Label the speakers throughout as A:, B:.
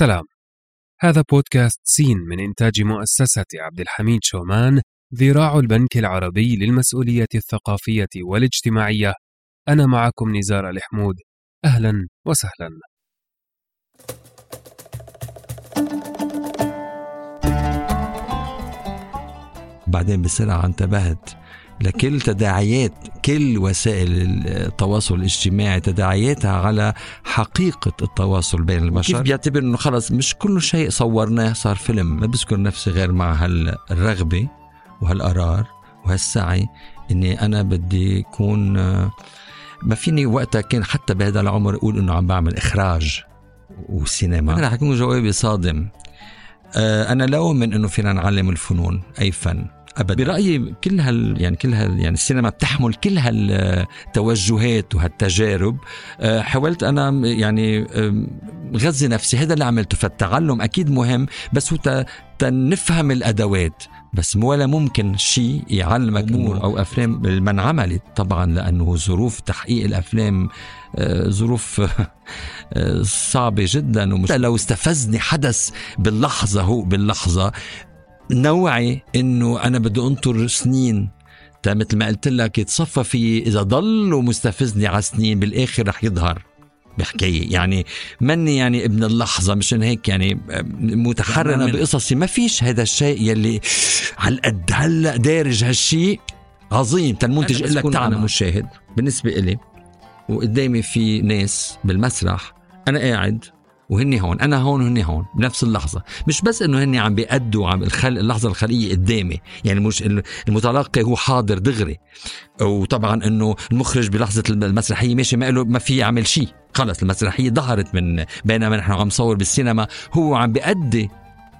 A: سلام هذا بودكاست سين من إنتاج مؤسسة عبد الحميد شومان ذراع البنك العربي للمسؤولية الثقافية والاجتماعية. أنا معكم نزار الحمود. أهلا وسهلا.
B: بعدين بسرعة انتبهت. لكل تداعيات كل وسائل التواصل الاجتماعي تداعياتها على حقيقة التواصل بين البشر كيف بيعتبر إنه خلص مش كل شيء صورناه صار فيلم ما بذكر نفسي غير مع هالرغبة وهالقرار وهالسعي إني أنا بدي يكون ما فيني وقتها كان حتى بهذا العمر أقول إنه عم بعمل إخراج وسينما. أنا رح يكون جوابي صادم. آه، أنا لا أؤمن إنه فينا نعلم الفنون أي فن. ابدا. برأيي كل هال يعني كل هال يعني السينما بتحمل كل هالتوجهات وهالتجارب. آه، حاولت أنا يعني غذي نفسي. هذا اللي عملته. فالتعلم أكيد مهم بس هو تنفهم الأدوات. بس ولا ممكن شيء يعلمك امور أو أفلام ما انعملت طبعا لأنه ظروف تحقيق الأفلام آه، ظروف آه، صعبة جدا. ومش لو استفزني حدث باللحظة هو باللحظة نوعي إنه أنا بدي أنطر سنين. تا مثل ما قلت لك يتصفى في إذا ضل ومستفزني على سنين بالآخر رح يظهر. بحكاية يعني مني يعني ابن اللحظة مشان هيك يعني متحرر أنا بقصصي. ما فيش هذا الشيء يلي على قد هلأ دارج هالشيء عظيم. يقول لك تعال مشاهد. بالنسبة إلي وقدامي في ناس بالمسرح أنا قاعد وهن هون أنا هون وهن هون بنفس اللحظة. مش بس إنه هن عم بيأدوا عم الخل... اللحظة الخلقيه قدامي يعني مش المتلقي هو حاضر دغري. وطبعا إنه المخرج بلحظة المسرحية ماشي ما له ما في يعمل شيء خلص المسرحية ظهرت من بينما نحن عم نصور بالسينما. هو عم بيأدي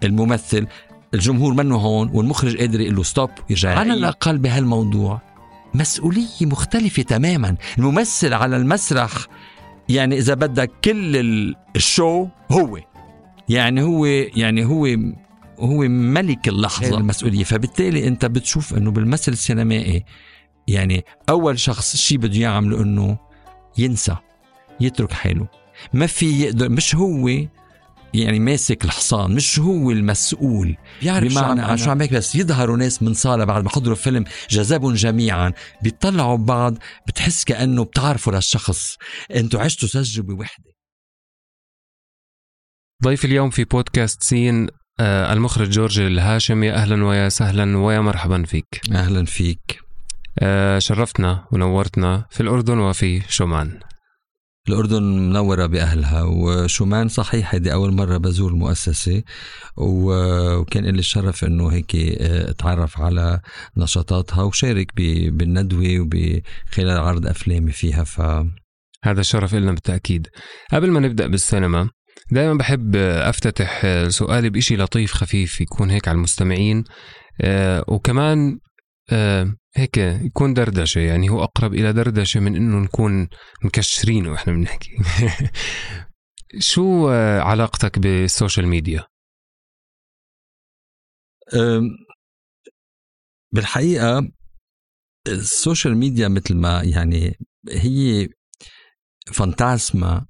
B: الممثل الجمهور منه هون والمخرج قادر يقول له stop يرجع على الأقل بهالموضوع مسؤولية مختلفة تماما. الممثل على المسرح يعني إذا بدك كل ال show هو. يعني هو يعني هو هو ملك اللحظة المسؤولية. فبالتالي أنت بتشوف إنه بالمثل السينمائي يعني أول شخص شيء بده يعمله إنه ينسى يترك حاله. ما في يقدر مش هو يعني ماسك الحصان مش هو المسؤول بيعرف بمعنى شو عم بس يظهروا ناس من صالة بعد ما حضروا فيلم جذبهم جميعا بيطلعوا ببعض بتحس كأنه بتعرفوا للشخص. أنتوا عشتوا تجربة وحدة.
A: ضيف اليوم في بودكاست سين آه المخرج جورج الهاشمي. أهلا ويا سهلا ويا مرحبا فيك.
B: أهلا فيك.
A: آه شرفتنا ونورتنا في الأردن وفي شومان.
B: الأردن منورة بأهلها وشومان صحيح هيدي أول مرة بزور المؤسسة وكان لي الشرف أنه هيك آه، أتعرف على نشاطاتها وشارك بالندوة وبخلال عرض أفلامي فيها ف
A: هذا الشرف لنا بالتأكيد. قبل ما نبدأ بالسينما دائما بحب أفتتح سؤالي بإشي لطيف خفيف يكون هيك على المستمعين آه، وكمان آه، هيك يكون دردشة يعني هو أقرب إلى دردشة من إنه نكون مكشرين وإحنا بنحكي. شو علاقتك بالسوشيال ميديا؟
B: بالحقيقة ال social media مثل ما يعني هي fantasme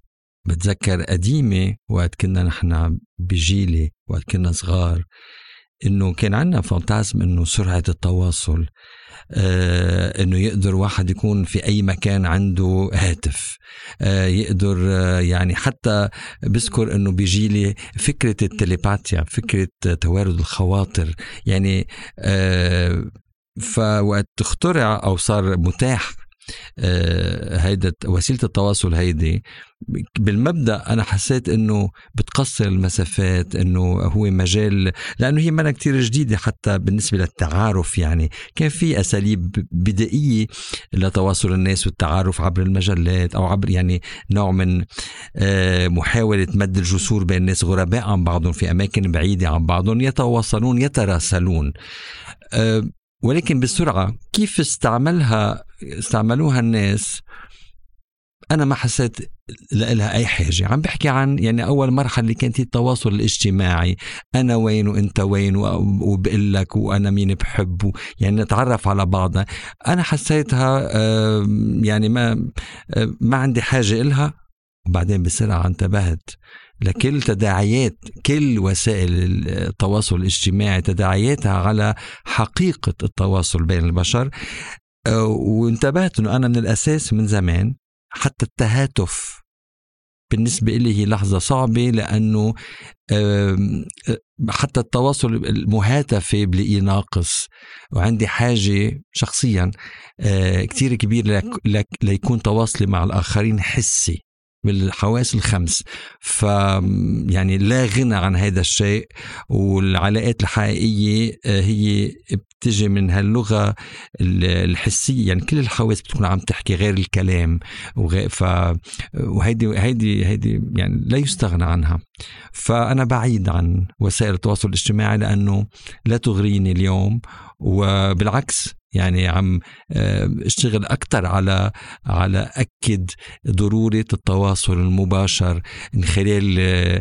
B: بتذكر قديمة وقت كنا نحن بجيلي وقت كنا صغار. إنه كان عندنا fantasme إنه سرعة التواصل آه إنه يقدر واحد يكون في أي مكان عنده هاتف آه يقدر آه يعني حتى بذكر إنه بيجي لي فكرة التليباتيا فكرة توارد الخواطر يعني فوقت اخترع أو صار متاح هيدا وسيلة التواصل هيدي. بالمبدأ أنا حسيت إنه بتقصر المسافات إنه هو مجال لأنه هي منا كتير جديدة حتى بالنسبة للتعارف يعني. كان في أساليب بدائية لتواصل الناس والتعارف عبر المجلات أو عبر يعني نوع من آه، محاولة مد الجسور بين الناس غرباء عن بعضهم في أماكن بعيدة عن بعضهم يتواصلون يتراسلون. آه، ولكن بسرعة كيف استعملها استعملوها الناس أنا ما حسيت لها أي حاجة. عم بحكي عن يعني أول مرحلة اللي كانت التواصل الاجتماعي. أنا وين وأنت وين وبقول لك وأنا مين بحب يعني نتعرف على بعضنا أنا حسيتها يعني ما ما عندي حاجة إلها. وبعدين بسرعة انتبهت لكل تداعيات كل وسائل التواصل الاجتماعي تداعياتها على حقيقة التواصل بين البشر. وانتبهت إنه أنا من الأساس من زمان حتى التهاتف بالنسبة لي هي لحظة صعبة لأنه حتى التواصل المهاتفة بلاقيه ناقص. وعندي حاجة شخصيا آه، كتير كبير ليكون تواصلي مع الآخرين حسي. بالحواس الخمس. ف يعني لا غنى عن هذا الشيء والعلاقات الحقيقية آه، هي بتجي من هاللغة الحسية. يعني كل الحواس بتكون عم تحكي غير الكلام وغير ف وهيدي هيدي هيدي يعني لا يستغنى عنها. فأنا بعيد عن وسائل التواصل الاجتماعي لأنه لا تغريني اليوم وبالعكس يعني عم اشتغل أكثر على على أكد ضرورة التواصل المباشر من خلال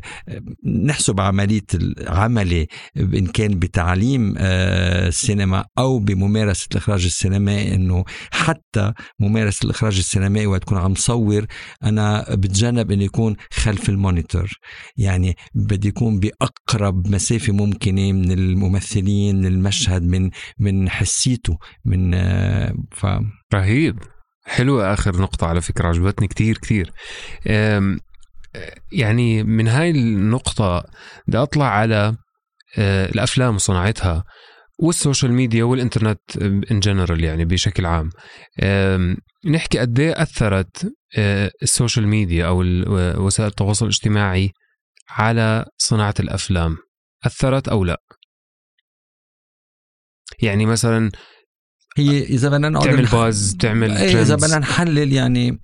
B: نحسب عملية العملي إن كان بتعليم آه، السينما أو بممارسة الإخراج السينمائي إنه حتى ممارسة الإخراج السينمائي وقت تكون عم صور أنا بتجنب إنه يكون خلف المونيتور. يعني بدي يكون بأقرب مسافة ممكنة من الممثلين من المشهد من من حسيته. من ف
A: رهيب. حلوة آخر نقطة على فكرة عجبتني كتير كتير. يعني من هاي النقطة بدي أطلع على آه، الأفلام وصناعتها وال social media والإنترنت in general يعني بشكل عام. نحكي قد إيه أثرت آه، ال social media أو وسائل التواصل الاجتماعي على صناعة الأفلام أثرت أو لا؟ يعني مثلا
B: هي إذا بدنا نقعد
A: تعمل buzz تعمل
B: إيه إذا بدنا نحلل يعني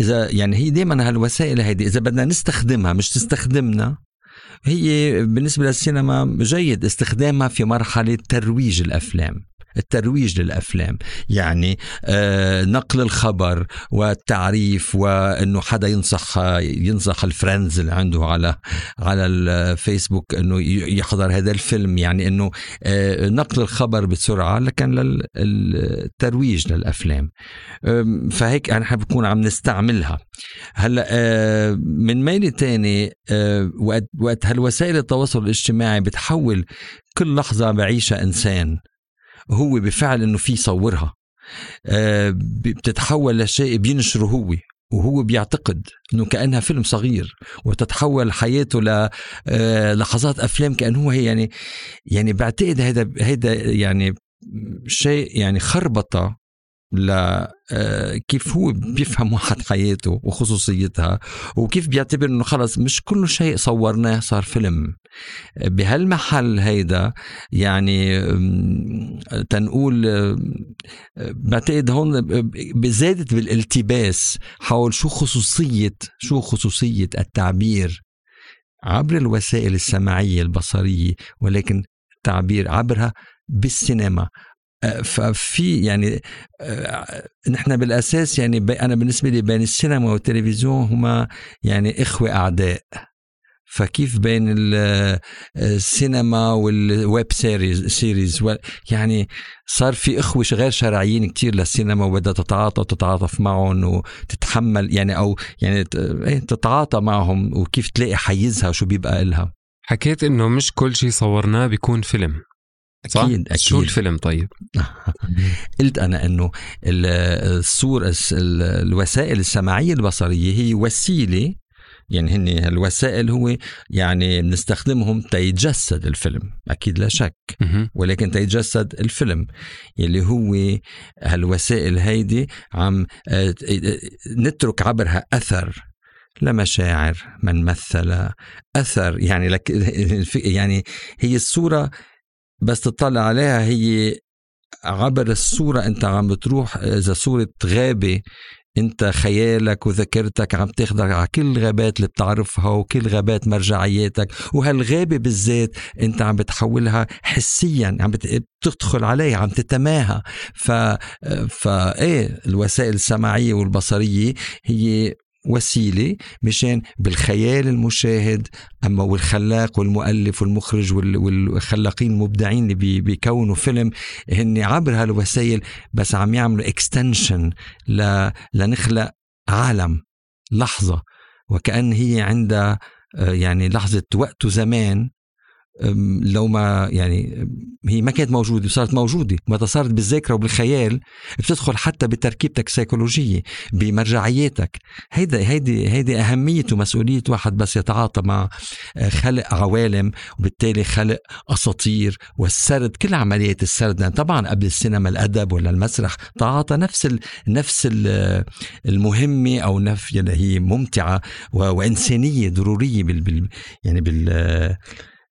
B: إذا يعني هي دائما هالوسائل هيدي إذا بدنا نستخدمها مش تستخدمنا هي بالنسبة للسينما جيد استخدامها في مرحلة ترويج الأفلام. الترويج للأفلام. يعني آه نقل الخبر والتعريف وإنه حدا ينصح ينصح ال friends اللي عنده على على الفيسبوك إنه يحضر هذا الفيلم. يعني إنه آه نقل الخبر بسرعة لكن للترويج للأفلام. فهيك نحن بنكون عم نستعملها. هلأ آه من ميل تاني وقت هالوسائل التواصل الاجتماعي بتحول كل لحظة بعيشها إنسان. هو بفعل إنه في يصورها. آه، بتتحول لشيء بينشره هو وهو بيعتقد إنه كأنها فيلم صغير وتتحول حياته للحظات آه، أفلام كأنه هي يعني يعني بعتقد هذا هذا يعني شيء يعني خربطة ل آه، كيف هو بيفهم واحد حياته وخصوصيتها وكيف بيعتبر إنه خلص مش كل شيء صورناه صار فيلم. بهالمحل هيدا يعني تنقول بعتقد هون زادت بالالتباس حول شو خصوصية شو خصوصية التعبير عبر الوسائل السمعية البصرية ولكن تعبير عبرها بالسينما. ففي يعني آه، نحن بالأساس يعني أنا بالنسبة لي بين السينما والتلفزيون هما يعني إخوة أعداء. فكيف بين السينما وال web series series؟ يعني صار في إخوة غير شرعيين كتير للسينما وبدها تتعاطى وتتعاطف معهم وتتحمل يعني أو يعني إيه، تتعاطى معهم وكيف تلاقي حيزها شو بيبقى لها
A: حكيت إنه مش كل شيء صورناه بيكون فيلم. صح؟ أكيد أكيد شو الفيلم طيب؟
B: قلت أنا أنه الصور الوسائل السمعية البصرية هي وسيلة يعني هن الوسائل هو يعني بنستخدمهم تيتجسد الفيلم أكيد لا شك ولكن تيتجسد الفيلم يلي هو هالوسائل هيدي عم آه، نترك عبرها أثر لمشاعر من مثل أثر يعني لك يعني هي الصورة بس تطلع عليها هي عبر الصورة أنت عم بتروح إذا صورة غابة أنت خيالك وذاكرتك عم تاخدك على كل الغابات اللي بتعرفها وكل غابات مرجعياتك وهالغابة بالذات أنت عم بتحولها حسيا عم بتدخل عليها عم تتماهى. ف فايه الوسائل السمعيه والبصرية هي وسيلة مشان بالخيال المشاهد أما والخلاق والمؤلف والمخرج والخلاقين المبدعين اللي بيكونوا فيلم هن عبر هالوسائل بس عم يعملوا اكستنشن لنخلق عالم لحظة. وكأن هي عندها يعني لحظة وقت وزمان لو ما يعني هي ما كانت موجودة صارت موجودة. متى صارت بالذاكرة وبالخيال بتدخل حتى بتركيبتك السيكولوجية بمرجعياتك. هيدا هيدي هيدي اهميه ومسؤوليه واحد بس يتعاطى مع آه، خلق عوالم وبالتالي خلق أساطير والسرد كل عمليات السرد. يعني طبعا قبل السينما الأدب ولا المسرح تعاطى نفس ال نفس ال المهمة أو نف اللي هي ممتعة وإنسانية ضرورية بال, بال يعني بال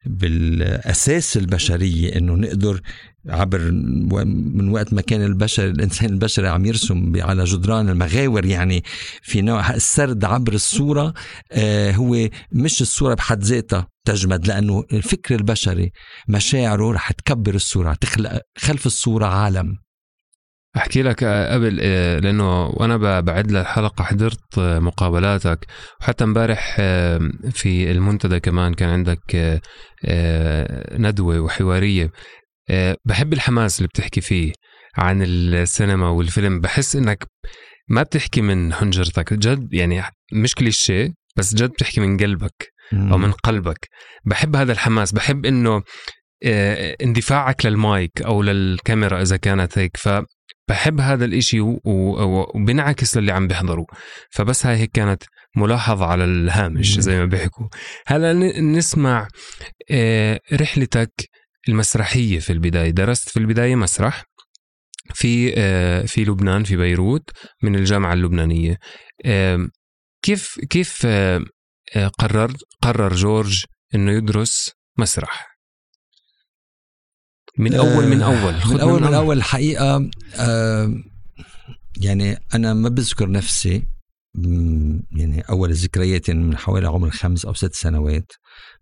B: بالأساس البشرية إنه نقدر عبر من وقت ما كان البشر الإنسان البشري عم يرسم على جدران المغاور يعني في نوع السرد عبر الصورة آه هو مش الصورة بحد ذاتها تجمد لأنه الفكر البشري مشاعره رح تكبر الصورة تخلق خلف الصورة عالم.
A: أحكي لك قبل آه، لأنه وأنا بعد للحلقه حضرت آه، مقابلاتك وحتى امبارح آه، في المنتدى كمان كان عندك ندوة وحوارية. بحب الحماس اللي بتحكي فيه عن السينما والفيلم. بحس إنك ما بتحكي من حنجرتك. جد يعني مش كليشيه بس جد بتحكي من قلبك أو من قلبك. بحب هذا الحماس. بحب إنه اندفاعك للمايك أو للكاميرا إذا كانت هيك. ف بحب هذا الإشي وبنعكس للي عم بيحضروا. فبس هاي هيك كانت ملاحظة على الهامش زي ما بيحكوا. هلا نسمع آه، رحلتك المسرحية في البداية. درست في البداية مسرح في آه، في لبنان في بيروت من الجامعة اللبنانية. كيف كيف آه، قرر قرر جورج إنه يدرس مسرح؟ من أول من أول.
B: من أول من أول. الحقيقة آه يعني أنا ما بذكر نفسي يعني أول ذكرياتي من حوالي عمر خمس أو ست سنوات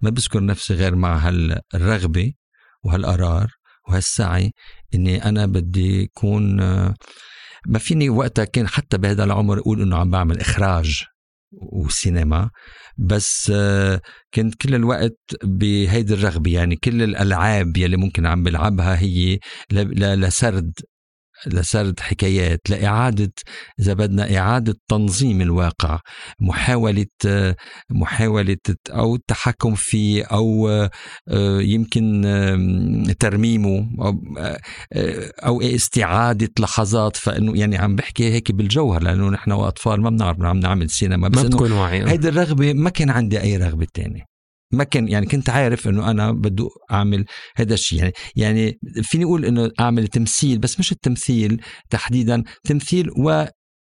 B: ما بذكر نفسي غير مع هالرغبة وهالقرار وهالسعي إني أنا بدي يكون آه، ما فيني وقتها كان حتى بهذا العمر أقول إنه عم بعمل إخراج وسينما. بس آه، كنت كل الوقت بهيدي الرغبة يعني كل الألعاب يلي ممكن عم بلعبها هي لسرد لسرد حكايات لإعادة إذا بدنا إعادة تنظيم الواقع محاولة محاولة أو التحكم فيه أو آه، يمكن ترميمه أو استعادة لحظات فإنه يعني عم بحكي هيك بالجوهر لأنه نحن وأطفال ما بنعرف عم نعمل سينما
A: بس ما بتكون واعي
B: هيدي الرغبة ما كان عندي أي رغبة تانية. ما كان يعني كنت عارف إنه أنا بدي أعمل هذا الشيء يعني يعني فيني أقول إنه أعمل تمثيل بس مش التمثيل تحديدا تمثيل و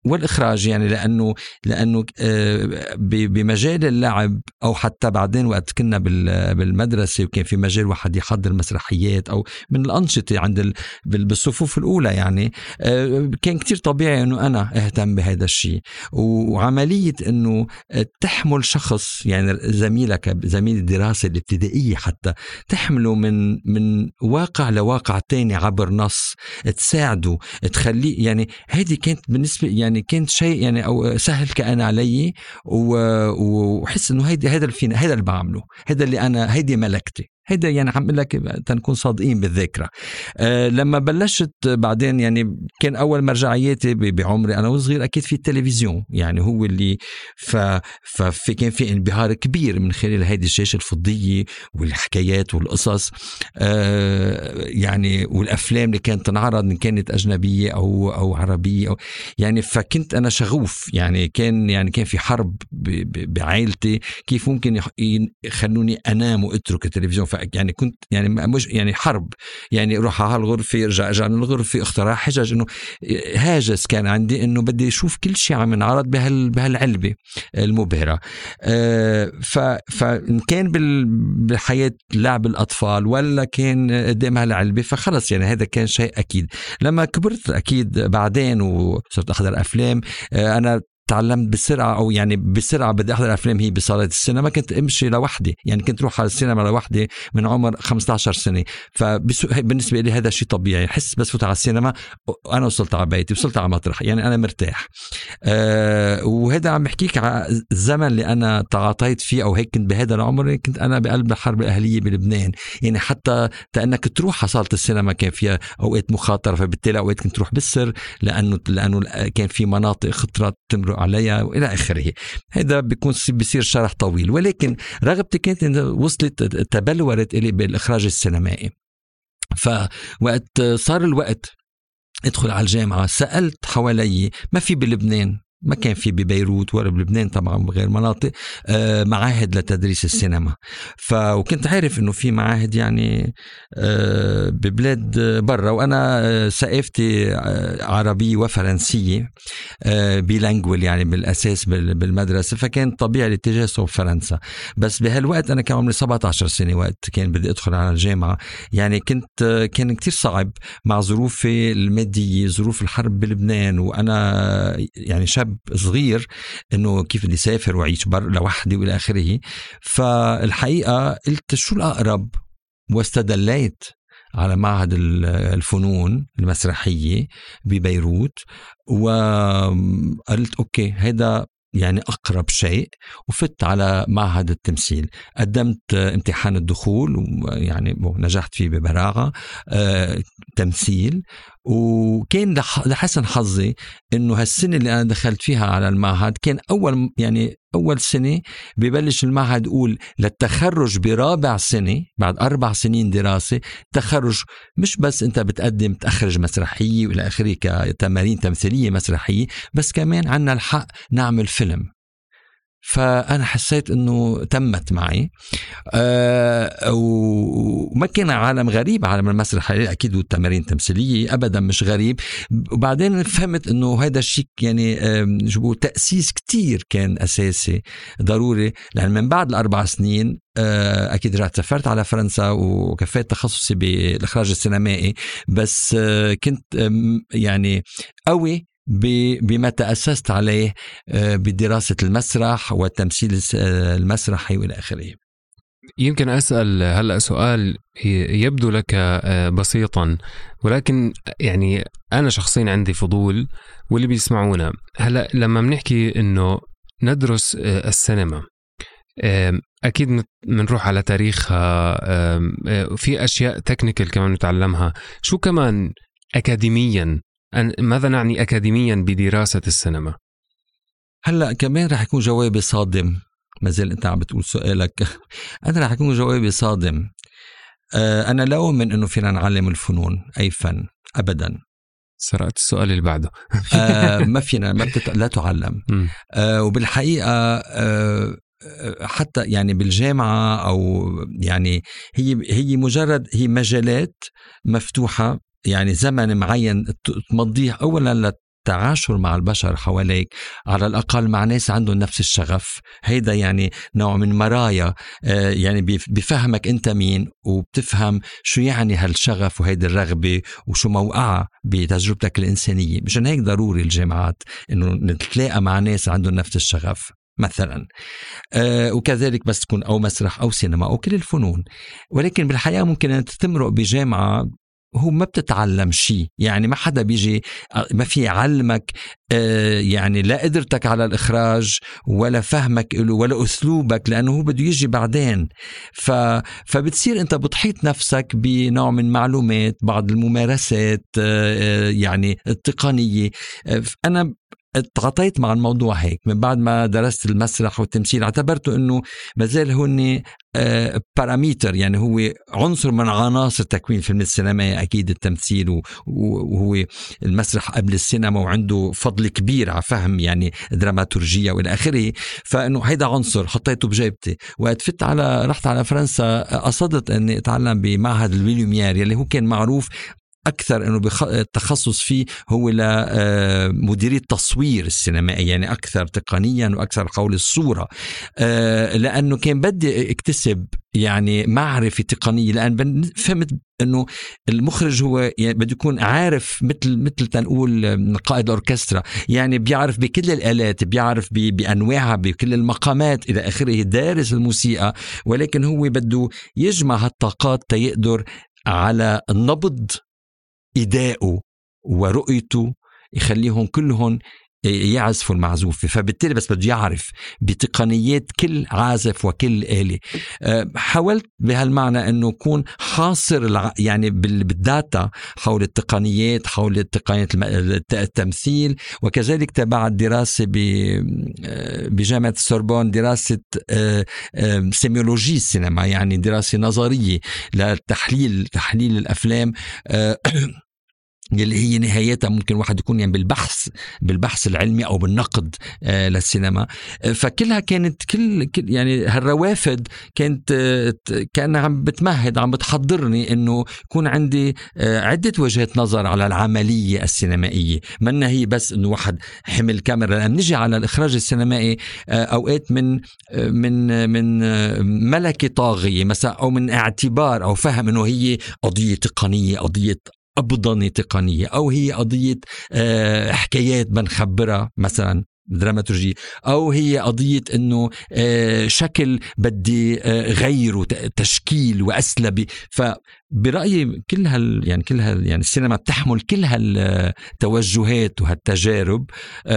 B: والإخراج يعني لأنه لأنه آه، بمجال اللعب أو حتى بعدين وقت كنا بالمدرسة وكان في مجال واحد يحضر مسرحيات أو من الأنشطة عند بالصفوف الأولى يعني آه، كان كتير طبيعي إنه أنا أهتم بهذا الشيء. وعملية إنه تحمل شخص يعني زميلك زميل الدراسة الابتدائية حتى تحمله من من واقع لواقع تاني عبر نص تساعده تخليه يعني هذه كانت بالنسبة يعني يعني كانت شيء يعني أو سهل كأن علي وحس إنه هيدي هذا اللي هذا اللي بعمله هذا اللي أنا هيدي ملكتي. هيدا يعني عم لك تنكون صادقين بالذاكرة. أه لما بلشت بعدين يعني كان أول مرجعياتي بعمري أنا وصغير أكيد في التلفزيون يعني هو اللي ف ففي كان في انبهار كبير من خلال هيدي الشاشة الفضية والحكايات والقصص أه يعني والأفلام اللي كانت تنعرض ان كانت أجنبية أو أو عربية أو يعني فكنت أنا شغوف يعني كان يعني كان في حرب بعائلتي كيف ممكن يخلوني أنام وأترك التلفزيون. يعني كنت يعني مش يعني حرب. يعني روح على الغرفه ارجع ارجع من الغرفه اختراع حجج إنه هاجس كان عندي إنه بدي أشوف كل شيء عم ينعرض بهال بهالعلبة المبهرة. أه فان كان بالحياة لعب الأطفال ولا كان قدام هالعلبة فخلص يعني هذا كان شيء أكيد. لما كبرت أكيد بعدين وصرت أحضر أفلام أه أنا تعلمت بسرعة أو يعني بسرعة بدي أحضر افلام هي بصالات السينما. كنت أمشي لوحدي. يعني كنت روح على السينما لوحدي من عمر 15 سنة. فبالنسبه لي هذا شيء طبيعي. حس بس فوت على السينما أنا وصلت على بيتي وصلت على مطرح يعني أنا مرتاح. أه وهذا عم بحكيك على الزمن اللي أنا تعاطيت فيه أو هيك كنت بهذا العمر. كنت أنا بقلب الحرب الأهلية بلبنان. يعني حتى تانك تروح على صالة السينما كان فيها أوقات مخاطرة فبالتالي أوقات كنت تروح بالسر لأنه لأنه كان في مناطق خطرات تمرق عليها وإلى آخره. هذا بيكون بيصير شرح طويل. ولكن رغبتي كانت وصلت تبلورت إلي بالإخراج السينمائي. فوقت صار الوقت ادخل على الجامعة سألت حوالي ما في بلبنان؟ ما كان في ببيروت ولا بلبنان طبعا بغير مناطق آه، معاهد لتدريس السينما. ف وكنت عارف إنه في معاهد يعني آه، ببلاد برا. وأنا ثقافتي آه، عربيه وفرنسية بيلانجوال يعني بالأساس بالمدرسة. فكان طبيعي الاتجاه صوب فرنسا. بس بهالوقت أنا كان عمري 17 سنة وقت كان بدي أدخل على الجامعة. يعني كنت كان كتير صعب مع ظروفي المادية ظروف الحرب بلبنان. وأنا يعني شاب صغير إنه كيف بدي اسافر وأعيش بر لوحدي وإلى آخره. فالحقيقة قلت شو الأقرب؟ واستدليت على معهد الفنون المسرحية ببيروت وقلت أوكي هذا يعني أقرب شيء. وفت على معهد التمثيل. قدمت امتحان الدخول ويعني نجحت فيه ببراعة آه، تمثيل. وكان لحسن حظي إنه هالسنة اللي أنا دخلت فيها على المعهد كان أول يعني أول سنة ببلش المعهد يقول للتخرج برابع سنة بعد أربع سنين دراسة تخرج مش بس أنت بتقدم تخرج مسرحية وإلى آخره كتمارين تمثيلية مسرحية بس كمان عنا الحق نعمل فيلم. فأنا حسيت إنه تمت معي. أه وما كان عالم غريب عالم المسرح أكيد والتمارين التمثيلية ابدا مش غريب. وبعدين فهمت إنه هذا الشيء يعني شو تأسيس كتير كان أساسي ضروري. لأن من بعد الأربع سنين أه أكيد رحت سافرت على فرنسا وكفيت تخصصي بالإخراج السينمائي. بس أه كنت يعني قوي بما تأسست عليه آه، بدراسة المسرح والتمثيل آه، المسرحي وإلى آخره.
A: يمكن أسأل هلأ سؤال يبدو لك آه، بسيطا ولكن يعني أنا شخصيا عندي فضول واللي بيسمعونا. هلأ لما بنحكي إنه ندرس السينما أكيد بنروح على تاريخها في أشياء technical كمان نتعلمها. شو كمان اكاديميا ماذا نعني أكاديميا بدراسة السينما؟
B: هلأ كمان رح يكون جوابي صادم. ما زال أنت عم بتقول سؤالك. أنا رح يكون جوابي صادم. آه، أنا لا أؤمن إنه فينا نعلم الفنون أي فن ابدا.
A: سرقت السؤال اللي بعده.
B: آه ما فينا ما بتت... لا تعلم. آه وبالحقيقة آه حتى يعني بالجامعة أو يعني هي هي مجرد هي مجالات مفتوحة يعني زمن معين تمضيه اولا للتعاشر مع البشر حواليك على الأقل مع ناس عندهم نفس الشغف. هيدا يعني نوع من مرايا آه، يعني بفهمك أنت مين وبتفهم شو يعني هالشغف وهيدي الرغبة وشو موقعها بتجربتك الإنسانية. مشان هيك ضروري الجامعات إنه نتلاقى مع ناس عندهم نفس الشغف مثلا. آه وكذلك بس تكون أو مسرح أو سينما أو كل الفنون. ولكن بالحياة ممكن أن تمرق بجامعة هو ما بتتعلم شيء يعني ما حدا بيجي ما في يعلمك آه، يعني لا قدرتك على الإخراج ولا فهمك له ولا أسلوبك لأنه هو بده يجي بعدين. ف... فبتصير أنت بتحيط نفسك بنوع من معلومات بعض الممارسات آه، آه، يعني التقنية. أنا تعاطيت مع الموضوع هيك. من بعد ما درست المسرح والتمثيل اعتبرته إنه مازال هن باراميتر يعني هو عنصر من عناصر تكوين فيلم السينما أكيد التمثيل وهو المسرح قبل السينما وعنده فضل كبير على فهم يعني dramaturgie وإلى آخره. فإنه هيدا عنصر حطيته بجيبتي. وقت فت على رحت على فرنسا قصدت إني أتعلم بمعهد ال Louis Lumière يلي هو كان معروف أكثر إنه بخ... التخصص فيه هو لمديريه التصوير السينمائي يعني أكثر تقنيا وأكثر قول الصورة. آه، لأنه كان بدي اكتسب يعني معرفة تقنية لأن فهمت أنه المخرج هو يعني بده يكون عارف مثل مثل تنقول قائد الأوركسترا. يعني بيعرف بكل الآلات بيعرف بأنواعها بكل المقامات إلى آخره دارس الموسيقى. ولكن هو بده يجمع هالطاقات تيقدر على النبض إداؤه ورؤيته يخليهم كلهم يعزفوا المعزوفة فبالتالي بس بده يعرف بتقنيات كل عازف وكل آلة. آه، حاولت بهالمعنى أنه يكون حاصر يعني بال data حول التقنيات حول تقنيات التمثيل وكذلك تبعت دراسة آه، بجامعة السوربون دراسة آه، sémiologie السينما يعني دراسة نظرية لتحليل تحليل الأفلام. يلي هي نهايتها ممكن واحد يكون يعني بالبحث بالبحث العلمي أو بالنقد آه للسينما. آه فكلها كانت كل, كل يعني هالروافد كانت آه كأنها عم بتمهد عم بتحضرني إنه يكون عندي آه عدة وجهات نظر على العملية السينمائية. منا هي بس إنه واحد حمل كاميرا لأن نجي على الإخراج السينمائي آه أوقات من آه من من ملكة طاغية مثلا أو من اعتبار أو فهم إنه هي قضية تقنية قضية أبضنة تقنية أو هي قضية آه، حكايات بنخبرها مثلا دراماتورجي. أو هي قضية إنه آه، شكل بدي آه، غيره تشكيل واسلبه فبرايي كل هال يعني كل هال يعني السينما بتحمل كل هالتوجهات وهالتجارب.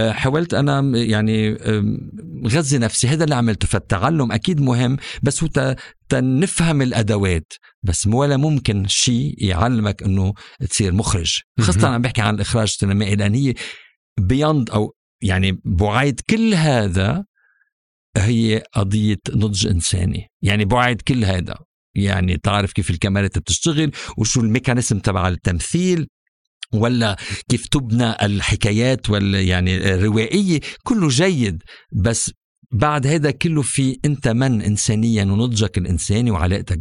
B: حاولت أنا يعني غذي نفسي. هذا اللي عملته. فالتعلم أكيد مهم بس هو تنفهم الأدوات. بس ولا ممكن شيء يعلمك إنه تصير مخرج. خاصة عم بحكي عن الإخراج السينمائي لأن هي بيند أو يعني بعيد كل هذا هي قضية نضج إنساني. يعني بعيد كل هذا يعني تعرف كيف الكاميرات بتشتغل وشو الميكانيزم تبع التمثيل ولا كيف تبنى الحكايات ولا يعني الروائية. كله جيد بس بعد هذا كله في انت من انسانيا ونضجك الإنساني وعلاقتك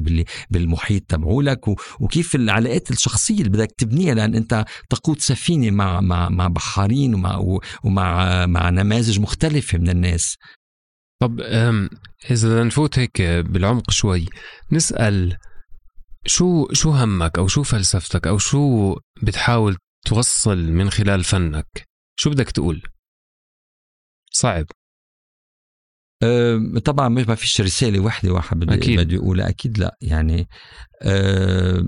B: بالمحيط تبعولك وكيف العلاقات الشخصية اللي بدك تبنيها لأن أنت تقود سفينة مع مع مع بحارين ومع ومع مع نماذج مختلفة من الناس.
A: طب إذا نفوت هيك بالعمق شوي نسأل شو شو همك أو شو فلسفتك أو شو بتحاول توصل من خلال فنك؟ شو بدك تقول؟ صعب.
B: أه طبعا ما فيش رسالة واحدة واحد بدي أكيد. بدي أقولها أكيد لا يعني أه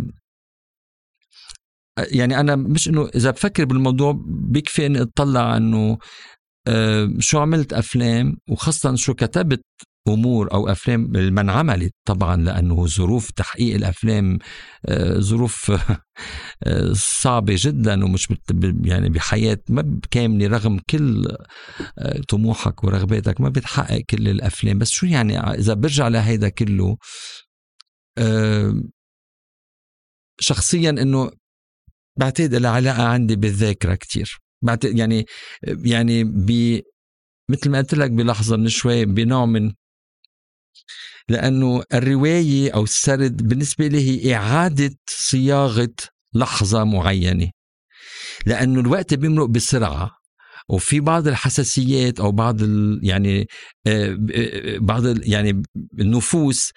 B: يعني أنا مش إنه إذا بفكر بالموضوع بيكفي إني أطلع إنه أه شو عملت أفلام وخاصة شو كتبت أمور أو أفلام ما انعملت طبعا لأنه ظروف تحقيق الأفلام آه، ظروف آه، صعبة جدا ومش يعني بحياة ما كامله رغم كل آه، طموحك ورغباتك ما بتحقق كل الأفلام. بس شو يعني إذا برجع لهيدا كله شخصيا إنه بعتقد العلاقه عندي بالذاكرة كتير. بعتقد يعني يعني ب مثل ما قلت لك بلحظة من شوي بنوع من لأنه الرواية أو السرد بالنسبة لي هي إعادة صياغة لحظة معينة. لأنه الوقت بيمرق بسرعة وفي بعض الحساسيات أو بعض ال يعني آه، آه، بعض ال يعني النفوس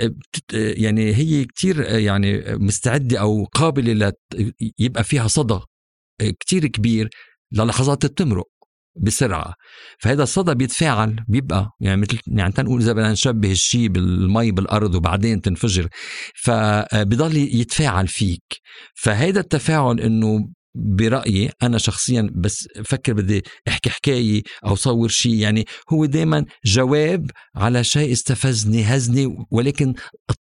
B: آه، يعني هي كتير يعني مستعدة أو قابلة يبقى فيها صدى كتير كبير للحظات بتمرق بسرعة. فهذا الصدى بيتفاعل بيبقى يعني مثل يعني تنقول إذا بدنا نشبه الشيء بالمي بالأرض وبعدين تنفجر فبضل يتفاعل فيك. فهذا التفاعل إنه برأيي أنا شخصيا بس فكر بدي أحكي حكاية أو صور شيء يعني هو دايما جواب على شيء استفزني هزني ولكن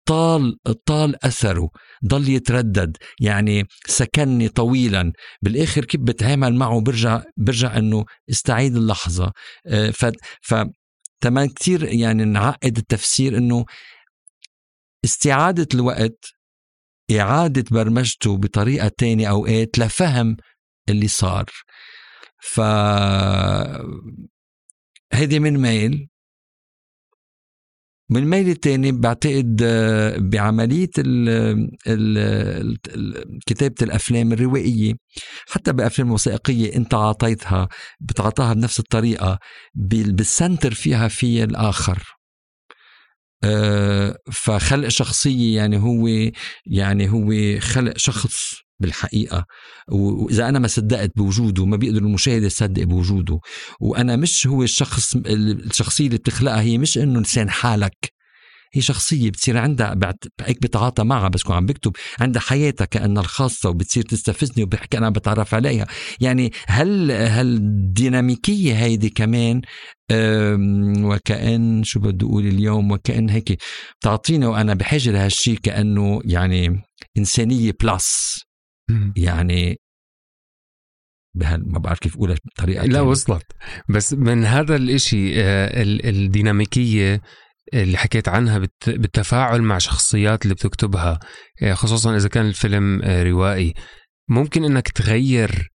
B: طال طال أثره ضل يتردد يعني سكنني طويلا. بالآخر كيف بتعامل معه؟ برجع برجع أنه استعيد اللحظة. آه، ف ف تمام كثير يعني نعقد التفسير أنه استعادة الوقت إعادة برمجته بطريقة تانية أوقات لفهم اللي صار. ف هيدي من ميل. من ميل التاني بعتقد بعملية ال ال كتابة الأفلام الروائية. حتى بأفلام وثائقية أنت عطيتها بتعطاها بنفس الطريقة بالسنتر فيها في الآخر. آه، فخلق شخصية يعني هو يعني هو خلق شخص. بالحقيقة. وإذا أنا ما صدقت بوجوده ما بيقدر المشاهد يصدق بوجوده وأنا مش هو الشخص الشخصية اللي بتخلقها هي مش إنه لسان حالك. هي شخصية بتصير عندها هيك بتعاطى معها بس كون عم بكتب عندها حياتها كأنها الخاصة وبتصير تستفزني وبحكي أنا بتعرف عليها. يعني هل هالديناميكيه هيدي كمان؟ وكأن شو بدي أقول اليوم؟ وكأن هيك تعطيني وأنا بحاجة لهالشيء كأنه يعني إنسانية بلس يعني بهال ما بعرف كيف أقولها بطريقة
A: لا وصلت. بس من هذا الإشي آه، الديناميكية اللي حكيت عنها بالتفاعل مع شخصيات اللي بتكتبها آه، خصوصا إذا كان الفيلم آه، روائي. ممكن إنك تغير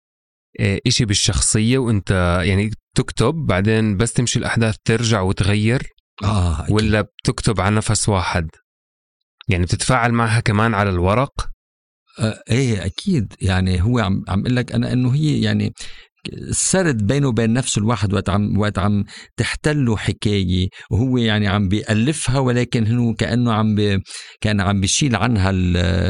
A: إشي بالشخصية وإنت يعني تكتب بعدين بس تمشي الأحداث ترجع وتغير؟
B: آه
A: أكيد. ولا بتكتب على نفس واحد؟ يعني بتتفاعل معها كمان على الورق؟
B: آه إيه أكيد. يعني هو عم عم أقول لك أنا إنه هي يعني سرد بينه وبين نفسه الواحد وقت عم وقت عم تحتله حكاية. وهو يعني عم بيألفها ولكن هو كأنه عم بي كان عم بيشيل عنها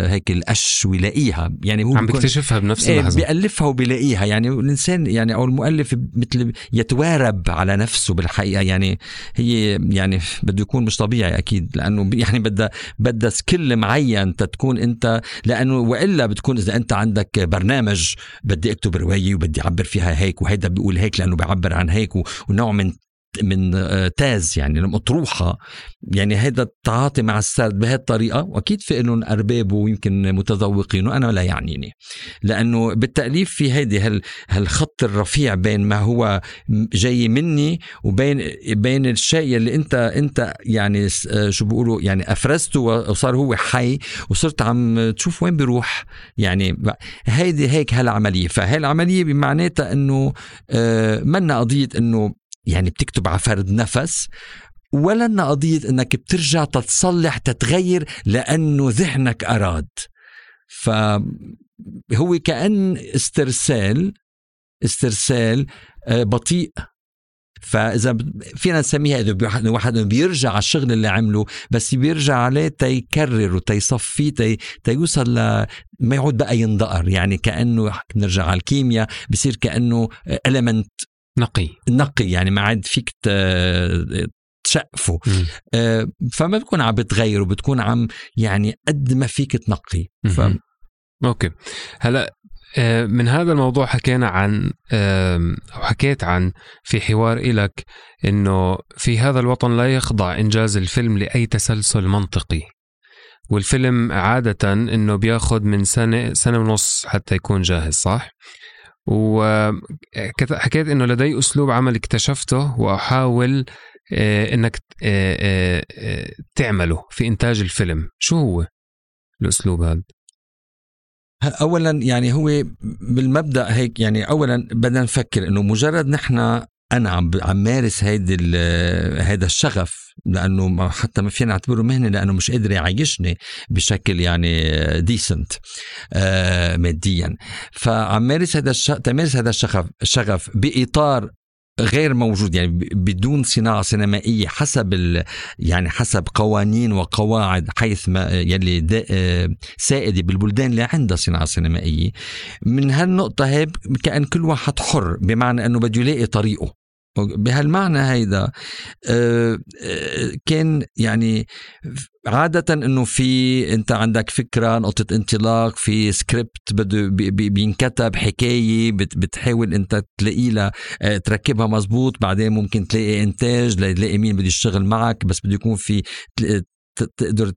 B: هيك القش ويلاقيها. يعني
A: هو عم بيكتشفها بنفس إيه، اللحظة.
B: بيألفها وبيلاقيها. يعني الإنسان يعني أو المؤلف مثل يتوارب على نفسه بالحقيقة. يعني هي يعني بده يكون مش طبيعي أكيد لأنه يعني بدها بدها skill معين تتكون أنت لأنه وإلا بتكون إذا أنت عندك برنامج بدي أكتب رواية وبدي أعبر فيها فيها هيك وهيدا بيقول هيك لأنه بيعبر عن هيك ونوع من من آه، تاز يعني مطروحة. يعني هذا التعاطي مع السرد بهذه الطريقة وأكيد في لهم أرباب ويمكن متذوقين وأنا لا يعنيني. لأنه بالتأليف في هيدي هال هالخط الرفيع بين ما هو جاي مني وبين بين الشيء اللي أنت أنت يعني آه، شو بيقولوا يعني أفرزته وصار هو حي وصرت عم تشوف وين بيروح. يعني هيدي هيك هالعملية. فهي العملية بمعناتها أنه آه، منا قضية أنه يعني بتكتب على فرد نفس ولا أن قضية أنك بترجع تتصلح تتغير لأنه ذهنك أراد. فهو كأن استرسال استرسال آه، بطيء. فإذا فينا نسميها إذا واحد بيرجع على الشغل اللي عمله بس بيرجع عليه تيكرر وتيصفيه تي تيوصل ل ما يعود بقى ينضقر يعني كأنه بنرجع على الكيمياء بصير كأنه élément
A: نقي.
B: نقي يعني ما عاد فيك تشقفه. آه فما بتكون عم بتغيره بتكون عم يعني قد ما فيك تنقي. ف...
A: okay. هلا آه، من هذا الموضوع حكينا عن أو حكيت عن في حوار إلك إنه في هذا الوطن لا يخضع إنجاز الفيلم لأي تسلسل منطقي. والفيلم عادة إنه بياخذ من سنة سنة ونص حتى يكون جاهز صح؟ وحكيت إنه لدي أسلوب عمل اكتشفته وأحاول آه، إنك آه، آه، تعمله في إنتاج الفيلم. شو هو الأسلوب هذا؟
B: اولا يعني هو بالمبدأ هيك يعني اولا بدنا نفكر إنه مجرد نحن أنا عم عم مارس هيدي هذا الشغف لأنه حتى ما فينا نعتبره مهنة لأنه مش قادر يعيشني بشكل يعني ديسنت آه ماديا. فعم مارس هذا الشغف تمارس هذا الشغف الشغف بإطار غير موجود يعني بدون صناعة سينمائية حسب يعني حسب قوانين وقواعد حيث ما يلي سائدة بالبلدان اللي عندها صناعة سينمائية. من هالنقطة هي كأن كل واحد حر بمعنى أنه بده يلاقي طريقه. بهالمعنى هيدا آه، آه، كان يعني عادة إنه في أنت عندك فكرة نقطة انطلاق في سكريبت بده بينكتب حكاية بتحاول أنت تلاقي لها آه، تركبها مزبوط بعدين ممكن تلاقي إنتاج لتلاقي مين بده يشتغل معك بس بده يكون في تقدر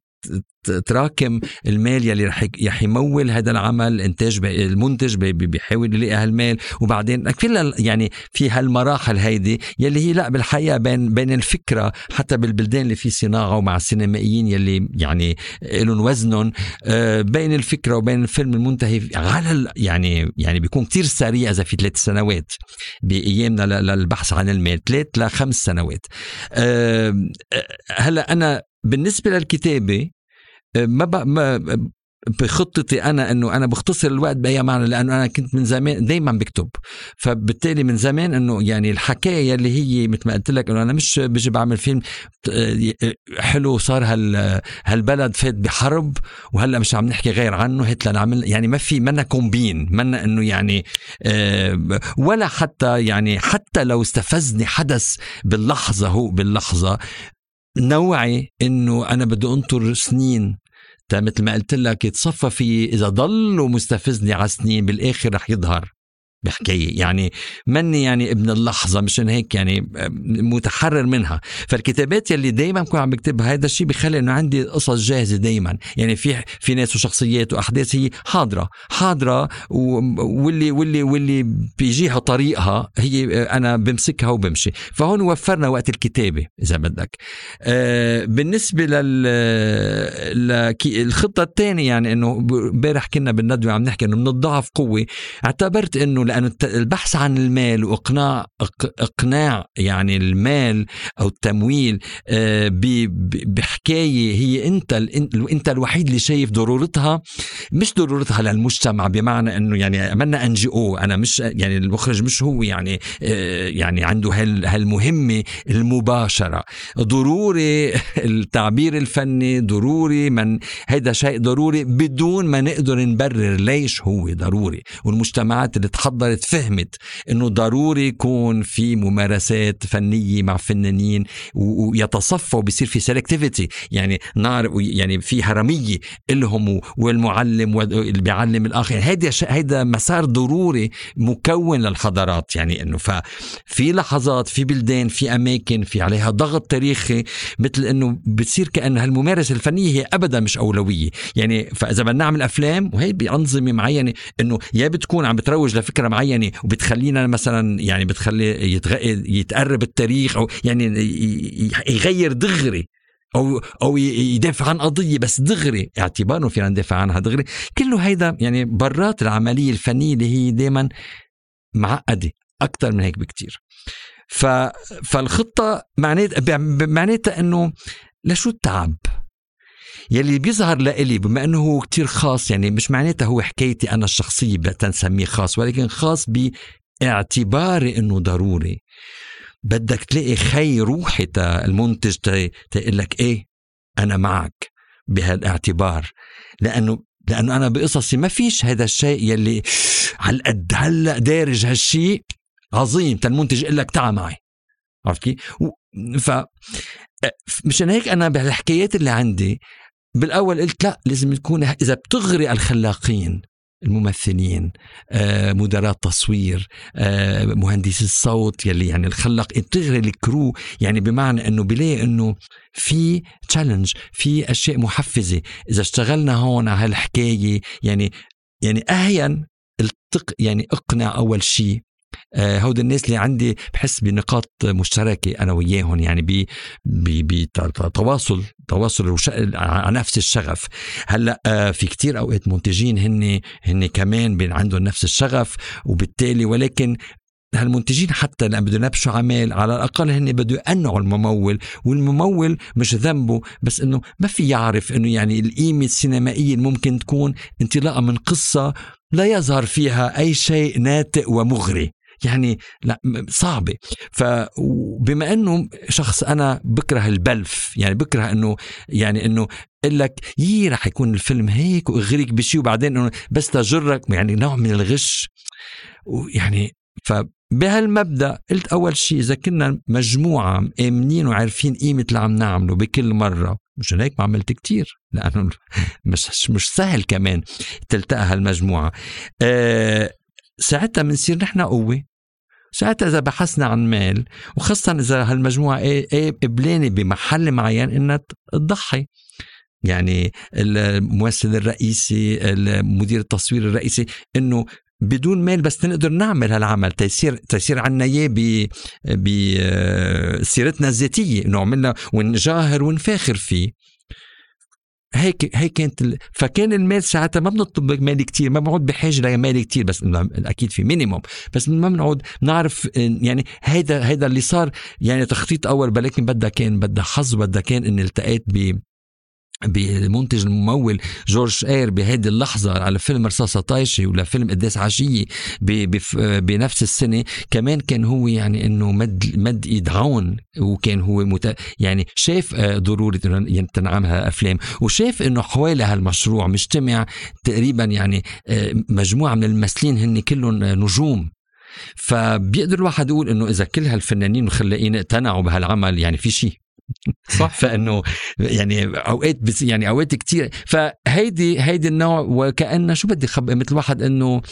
B: تراكم المال يلي رح يمول هذا العمل إنتاج المنتج بيحاول يلاقي هالمال. وبعدين في يعني في هالمراحل هيدي يلي هي لا بالحقيقة بين بين الفكرة حتى بالبلدان اللي في صناعة ومع السينمائيين يلي يعني لهم وزنهم آه، بين الفكرة وبين الفيلم المنتهي على يعني يعني بيكون كتير سريع إذا في ثلاث سنوات بأيامنا للبحث عن المال ثلاث لخمس سنوات. آه، هلأ أنا بالنسبة للكتابة ما, ما بخطتي أنا إنه أنا بختصر الوقت بأي معنى لأنه أنا كنت من زمان دائما بكتب. فبالتالي من زمان إنه يعني الحكاية اللي هي مثل ما قلت لك إنه أنا مش بجي بعمل فيلم حلو صار هال هالبلد فات بحرب وهلأ مش عم نحكي غير عنه هتلر عمل يعني ما في منا كومبين منا إنه يعني آه، ولا حتى يعني حتى لو استفزني حدث باللحظة هو باللحظة نوعي إنه أنا بدي أنطر سنين مثل ما قلت لك يتصفى في إذا ضل مستفزني على سنين بالآخر رح يظهر. بحكاية يعني مني يعني ابن اللحظة مشان هيك يعني متحرر منها. فالكتابات يلي دايما بكون عم بكتبها هذا الشيء بخلي إنه عندي قصص جاهزة دايما. يعني في في ناس وشخصيات وأحداث هي حاضرة حاضرة واللي واللي واللي بيجيها طريقها هي أنا بمسكها وبمشي. فهون وفرنا وقت الكتابة إذا بدك. آه بالنسبة لل الخطة الثانية يعني إنه امبارح كنا بالندوة عم نحكي إنه من الضعف قوة اعتبرت إنه لأن البحث عن المال وإقناع إقناع يعني المال أو التمويل آه، بحكاية هي أنت أنت الوحيد اللي شايف ضرورتها مش ضرورتها للمجتمع بمعنى أنه يعني عملنا NGO أنا مش يعني المخرج مش هو يعني آه، يعني عنده هالمهمة المباشرة. ضروري التعبير الفني ضروري من هذا شيء ضروري بدون ما نقدر نبرر ليش هو ضروري. والمجتمعات اللي تحضر تحضرت فهمت إنه ضروري يكون في ممارسات فنية مع فنانين ويتصفوا بيصير في sélectivité يعني نار يعني في هرمية إلهم والمعلم اللي بيعلم الآخر يعني هيدا مسار ضروري مكون للحضارات يعني إنه ففي لحظات في بلدان في أماكن في عليها ضغط تاريخي مثل إنه بتصير كأن هالممارسة الفنية هي ابدا مش أولوية. يعني فاذا بدنا نعمل أفلام وهي بأنظمة معينة إنه يا بتكون عم بتروج لفكرة معينة وبتخلينا مثلا يعني بتخلي يتغ... يتقرب التاريخ أو يعني يغير دغري أو أو يدافع عن قضية بس دغري اعتباره فينا ندافع عنها دغري. كله هيدا يعني برات العملية الفنية اللي هي دائما معقدة أكثر من هيك بكتير. ف فالخطة معناتها معناتها إنه لشو التعب؟ يلي بيظهر لإلي بما إنه هو كتير خاص يعني مش معناتها هو حكايتي أنا الشخصية تنسميه خاص ولكن خاص باعتباري إنه ضروري. بدك تلاقي خي روحي تا المنتج تقول لك إيه أنا معك بهالاعتبار. لأنه لأنه أنا بقصصي ما فيش هذا الشيء يلي على قد هلأ دارج هالشيء عظيم المنتج يقول لك تعا معي. عرفت كيف؟ ف مشان هيك أنا بالحكايات اللي عندي بالأول قلت لا لازم تكون إذا بتغري الخلاقين الممثلين آه، مدراء التصوير آه، مهندسي الصوت يلي يعني الخلق بتغري الكرو. يعني بمعنى إنه بلاقي إنه في تشالنج في أشياء محفزة. إذا اشتغلنا هون على هالحكاية يعني يعني أهين التق يعني اقنع أول شيء هود الناس اللي عندي بحس بنقاط مشتركة أنا وياهم يعني بتواصل تواصل على نفس الشغف. هلأ آه، في كتير أوقات منتجين هن هن كمان عندهم نفس الشغف وبالتالي ولكن هالمنتجين حتى لما بده ينبشوا عمال على الأقل هن بده يقنعوا الممول والممول مش ذنبه بس إنه ما في يعرف إنه يعني القيمة السينمائية اللي ممكن تكون انطلاقه من قصة لا يظهر فيها أي شيء ناتئ ومغري. يعني لا صعبة. فبما إنه شخص أنا بكره البلف يعني بكره إنه يعني إنه أقول لك يي رح يكون الفيلم هيك واغريك بشيء وبعدين إنه بس تجرك. يعني نوع من الغش. ويعني فبهالمبدا قلت أول شيء إذا كنا مجموعة آمنين وعارفين قيمة اللي عم نعمله بكل مرة مشان هيك ما عملت كتير لأنه مش مش سهل كمان تلتقى هالمجموعة. أه ساعتها بنصير نحن قوة. ساعتها إذا بحثنا عن مال وخاصة إذا هالمجموعة إيه, إيه قبلانة بمحل معين إنها تضحي. يعني الممثل الرئيسي مدير التصوير الرئيسي إنه بدون مال بس نقدر نعمل هالعمل. تيصير تيصير عنا إياه بسيرتنا الذاتية. إنه عملنا ونجاهر ونفاخر فيه. هيك هيك كانت. فكان المال ساعتها ما بنطلب مال كتير ما بنقعد بحاجة لمال كتير بس أكيد في مينيموم بس ما بنقعد نعرف يعني هيدا هيدا اللي صار يعني تخطيط أول ولكن بدها كان بدها حظ بدها كان اني التقيت ب بالمنتج الممول جورج إير بهذه اللحظة على فيلم رصاصة طايشة ولا فيلم قداس عشية بنفس السنة. كمان كان هو يعني إنه مد مد إيد عون وكان هو مت يعني شاف آه، ضرورة إنه تنعملها أفلام وشاف إنه حوالي هالمشروع مجتمع تقريبا يعني آه، مجموعة من الممثلين هن كلهم نجوم. فبيقدر الواحد يقول إنه إذا كل هالفنانين والخلاقين اقتنعوا بهالعمل يعني في شيء صح. فإنه يعني أوقات بس يعني أوقات كتير. فهيدي هيدي النوع وكأنه شو بدي خب مثل واحد إنه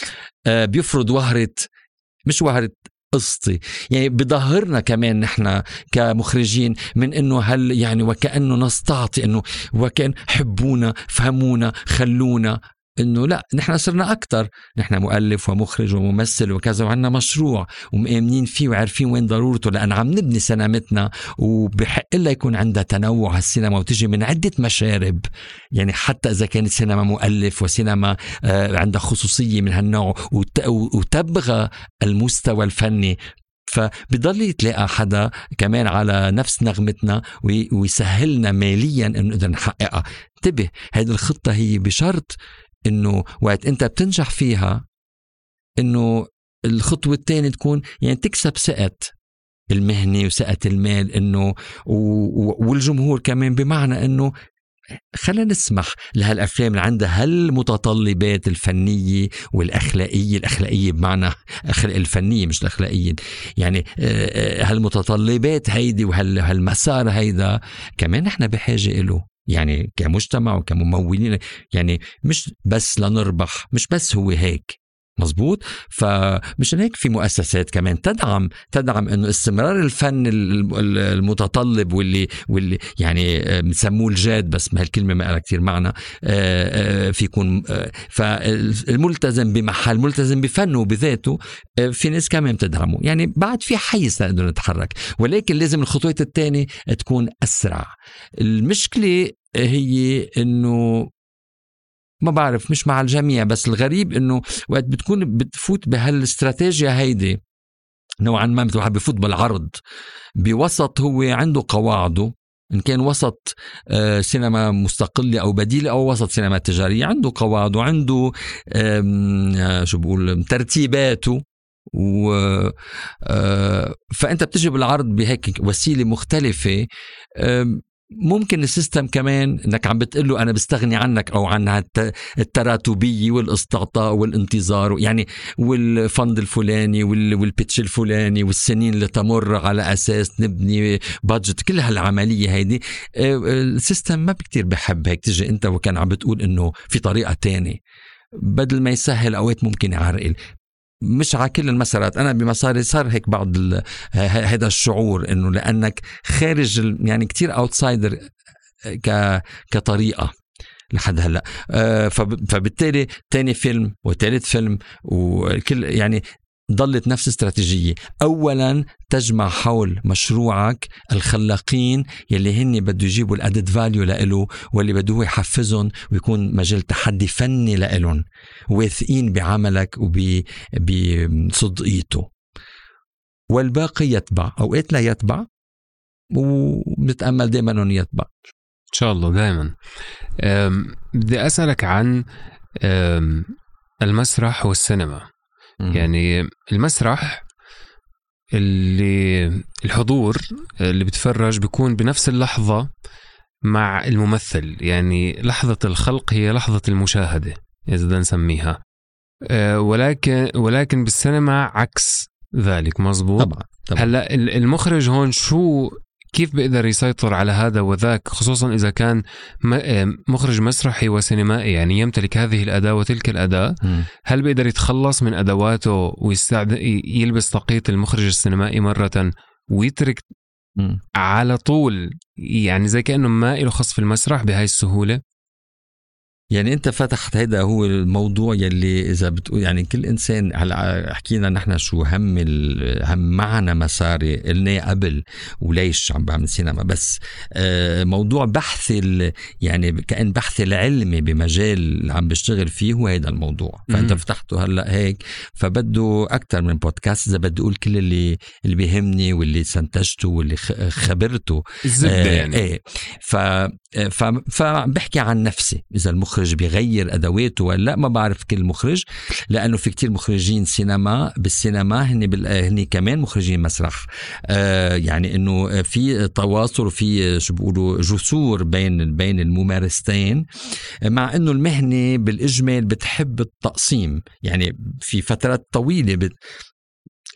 B: آه، بيفرض وهرة مش وهرة قصتي يعني بظهرنا كمان نحن كمخرجين من إنه هل يعني وكأنه نستعطي إنه وكأن حبونا فهمونا خلونا إنه لا نحن صرنا أكثر نحن مؤلف ومخرج وممثل وكذا وعندنا مشروع ومآمنين فيه وعارفين وين ضرورته لأن عم نبني سينمتنا وبحق لها يكون عندها تنوع هالسينما وتجي من عدة مشارب. يعني حتى إذا كانت سينما مؤلف وسينما آه، عندها خصوصية من هالنوع وتبغى المستوى الفني. فبضل يتلاقى حدا كمان على نفس نغمتنا ويسهلنا ماليا إنه نقدر نحققها. انتبه هذه الخطة هي بشرط إنه وقت أنت بتنجح فيها إنه الخطوة الثانية تكون يعني تكسب ثقة المهنة وثقة المال إنه والجمهور كمان بمعنى إنه خلينا نسمح لهالأفلام اللي عندها هالمتطلبات الفنية والأخلاقية الأخلاقية بمعنى الفنية مش الأخلاقية يعني هالمتطلبات هيدي وهالمسار هيدا كمان نحن بحاجة له يعني كمجتمع وكممولين يعني مش بس لنربح مش بس هو هيك. مزبوط فمشان هيك في مؤسسات كمان تدعم تدعم إنه استمرار الفن المتطلب واللي واللي يعني بسموه الجاد بس ما هالكلمة ما لها كثير معنى آه، آه، في يكون آه، فالملتزم بمحل ملتزم بفنه بذاته في ناس كمان بتدعمه. يعني بعد في حيز نقدر نتحرك. ولكن لازم الخطوات الثانية تكون أسرع. المشكلة هي إنه ما بعرف مش مع الجميع بس الغريب إنه وقت بتكون بتفوت بهالاستراتيجيا هيدي. نوعا ما مثل واحد بفوت بالعرض. بوسط هو عنده قواعده. إن كان وسط آه، سينما مستقلة أو بديلة أو وسط سينما تجارية عنده قواعده عنده آه، شو بقول ترتيباته. و آه، فأنت بتجي بالعرض بهيك وسيلة مختلفة. ممكن ال system كمان إنك عم بتقول له أنا بستغني عنك أو عن التراتبية والاستعطاء والانتظار يعني وال fund الفلاني وال pitch الفلاني والسنين اللي تمر على أساس نبني budget كل هالعملية هيدي آه، ال system ما كتير بحب هيك تجي أنت وكان عم بتقول إنه في طريقة تانية. بدل ما يسهل أوقات ممكن يعرقل. مش على كل المسارات. أنا بمساري صار هيك بعض هذا الشعور إنه لأنك خارج يعني كتير outsider ك كطريقة لحد هلأ. آه، فبالتالي تاني فيلم وثالث فيلم وكل يعني ضلت نفس استراتيجية. أولا تجمع حول مشروعك الخلاقين يلي هن بده يجيبوا ال added value لإله واللي بده يحفزهم ويكون مجال تحدي فني لإلهم واثقين بعملك وبصدقيته والباقي يتبع أوقات لا يتبع وبنتأمل دائما أنه يتبع.
A: إن شاء الله دائما بدي أسألك عن المسرح والسينما. يعني المسرح اللي الحضور اللي بتفرج بيكون بنفس اللحظة مع الممثل. يعني لحظة الخلق هي لحظة المشاهدة إذا بدنا نسميها. آه، ولكن ولكن بالسينما عكس ذلك مزبوط؟
B: طبعا, طبعا.
A: هلأ المخرج هون شو كيف بيقدر يسيطر على هذا وذاك خصوصا إذا كان مخرج مسرحي وسينمائي يعني يمتلك هذه الأداة وتلك الأداة. هل بيقدر يتخلص من أدواته ويستعد يلبس طاقية المخرج السينمائي مرة ويترك على طول يعني زي كأنه ما له خص في المسرح بهاي السهولة؟
B: يعني انت فتحت هذا هو الموضوع يلي إذا بتقول يعني كل إنسان هلأ حكينا نحن شو هم هم معنى مساري. قلنا قبل وليش عم بعمل سينما بس آه، موضوع بحث يعني كأن بحث العلمي بمجال اللي عم بشتغل فيه هو هذا الموضوع. فأنت فتحته هلأ هيك فبده أكثر من بودكاست إذا بدي أقول كل اللي اللي بيهمني واللي استنتجته واللي خبرته.
A: الزبدة آه يعني.
B: إيه. ف فبحكي عن نفسي إذا المخرج بيغير ادواته ولا لا ما بعرف كل مخرج لأنه في كتير مخرجين سينما بالسينما هن بال... هن كمان مخرجين مسرح. آه يعني إنه في تواصل وفي شو بيقولوا جسور بين بين الممارستين مع إنه المهنة بالإجمال بتحب التقسيم. يعني في فترات طويلة بت...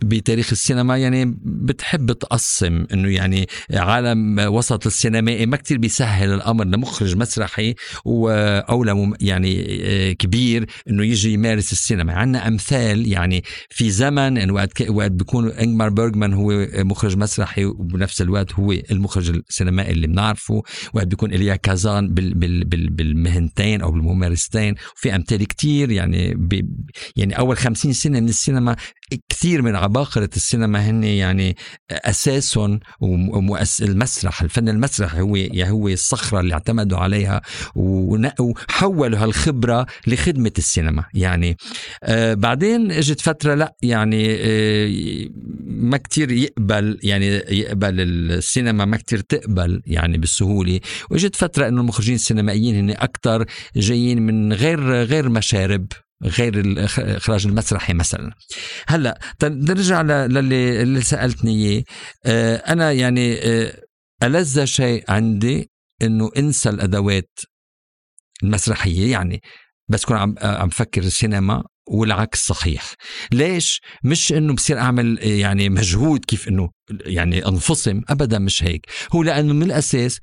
B: بتاريخ السينما يعني بتحب تقسم إنه يعني عالم وسط السينمائي ما كتير بيسهل الأمر لمخرج مسرحي أو يعني آه، كبير إنه يجي يمارس السينما. عندنا أمثال يعني في زمن انه وقت وقت بيكون إنجمار بيرجمان هو مخرج مسرحي وبنفس الوقت هو المخرج السينمائي اللي بنعرفه. وقت بيكون إليا كازان بال بال بال بالمهنتين أو بالممارستين. وفي أمثال كتير يعني يعني أول خمسين سنة من السينما كثير من عباقرة السينما هن يعني أساسهم المسرح الفن المسرحي هو هو الصخرة اللي اعتمدوا عليها وحولوا هالخبرة لخدمة السينما. يعني آه بعدين إجت فترة لا يعني آه ما كتير يقبل يعني يقبل السينما ما كتير تقبل يعني بالسهولة. وإجت فترة إنه المخرجين السينمائيين هن أكثر جايين من غير غير مشارب. غير الاخراج المسرحي مثلا. هلأ نرجع للي اللي سألتني إياه. آه، أنا يعني آه، ألذ شيء عندي إنه أنسى الأدوات المسرحية يعني بس كون عم عم فكر السينما والعكس صحيح. ليش؟ مش إنه بصير أعمل يعني مجهود كيف إنه يعني أنفصم ابدا مش هيك. هو لأنه من الأساس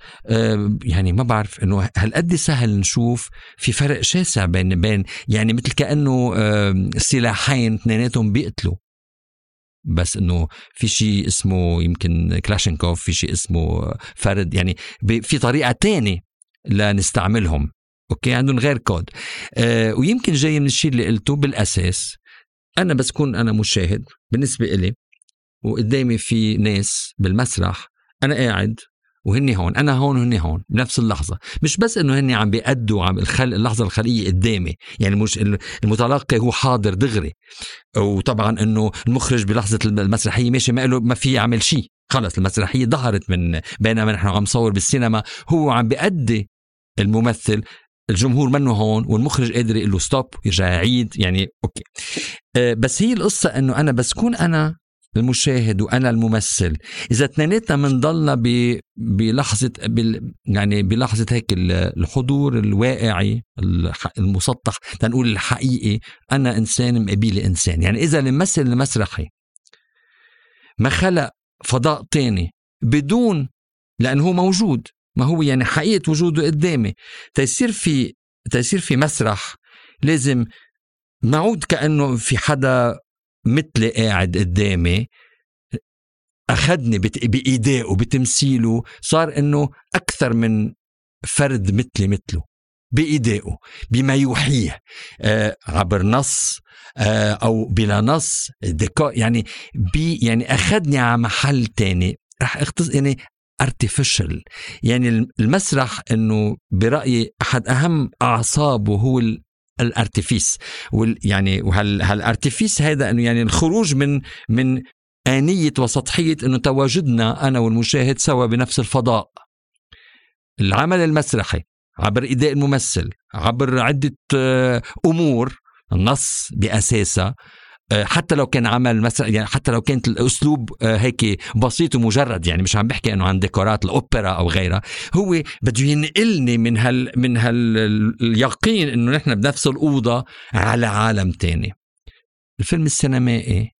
B: يعني ما بعرف إنه هالقد سهل نشوف في فرق شاسع بين بين يعني مثل كأنه سلاحين اثنيناتهم بيقتلوا. بس إنه في شيء اسمه يمكن كلاشينكوف في شيء اسمه فرد يعني في طريقة تانية لنستعملهم. okay؟ عندهم غير كود. آه ويمكن جاي من الشيء اللي قلته بالأساس. أنا بس كون أنا مشاهد بالنسبة إلي وقدامي في ناس بالمسرح أنا قاعد وهني هون أنا هون وهني هون بنفس اللحظة. مش بس إنه هني عم بيأدوا عم الخل... اللحظة الخلقيه قدامي. يعني مش المتلقي هو حاضر دغري. وطبعا إنه المخرج بلحظة المسرحية ماشي ما له ما في يعمل شيء. خلص المسرحية ظهرت من بينما نحن عم نصور بالسينما. هو عم بيأدي الممثل الجمهور منه هون والمخرج قادر يقول له stop يرجع يعيد يعني okay. أه بس هي القصة إنه أنا بس كون أنا المشاهد وأنا الممثل. إذا اثنيناتنا بنضلنا بلحظة يعني بلحظة هيك الحضور الواقعي المسطح تنقول الحقيقي. أنا إنسان مقابل إنسان. يعني إذا الممثل المسرحي ما خلق فضاء تاني بدون لأنه هو موجود. ما هو يعني حقيقة وجوده قدامي. تيصير في تيصير في مسرح لازم نعود كأنه في حدا مثلي قاعد قدامي أخذني بإيدائه بتمثيله صار إنه أكثر من فرد مثلي مثله بإيدائه بما يوحيه آه عبر نص آه أو بلا نص يعني بي يعني أخذني على محل تاني. رح اختص يعني ارتفيشل يعني المسرح إنه برايي أحد أهم أعصابه هو الأرتفيس. وال يعني وهال هالأرتفيس هذا إنه يعني الخروج من من آنية وسطحية إنه تواجدنا أنا والمشاهد سوا بنفس الفضاء. العمل المسرحي عبر إيداء الممثل عبر عدة آه، أمور النص بأساسها آه، حتى لو كان عمل مثلا يعني حتى لو كانت الأسلوب آه، هيك بسيط ومجرد يعني مش عم بحكي إنه عن ديكورات الأوبرا أو غيرها هو بده ينقلني من هال من هال اليقين إنه نحن بنفس الأوضة على عالم تاني. الفيلم السينمائي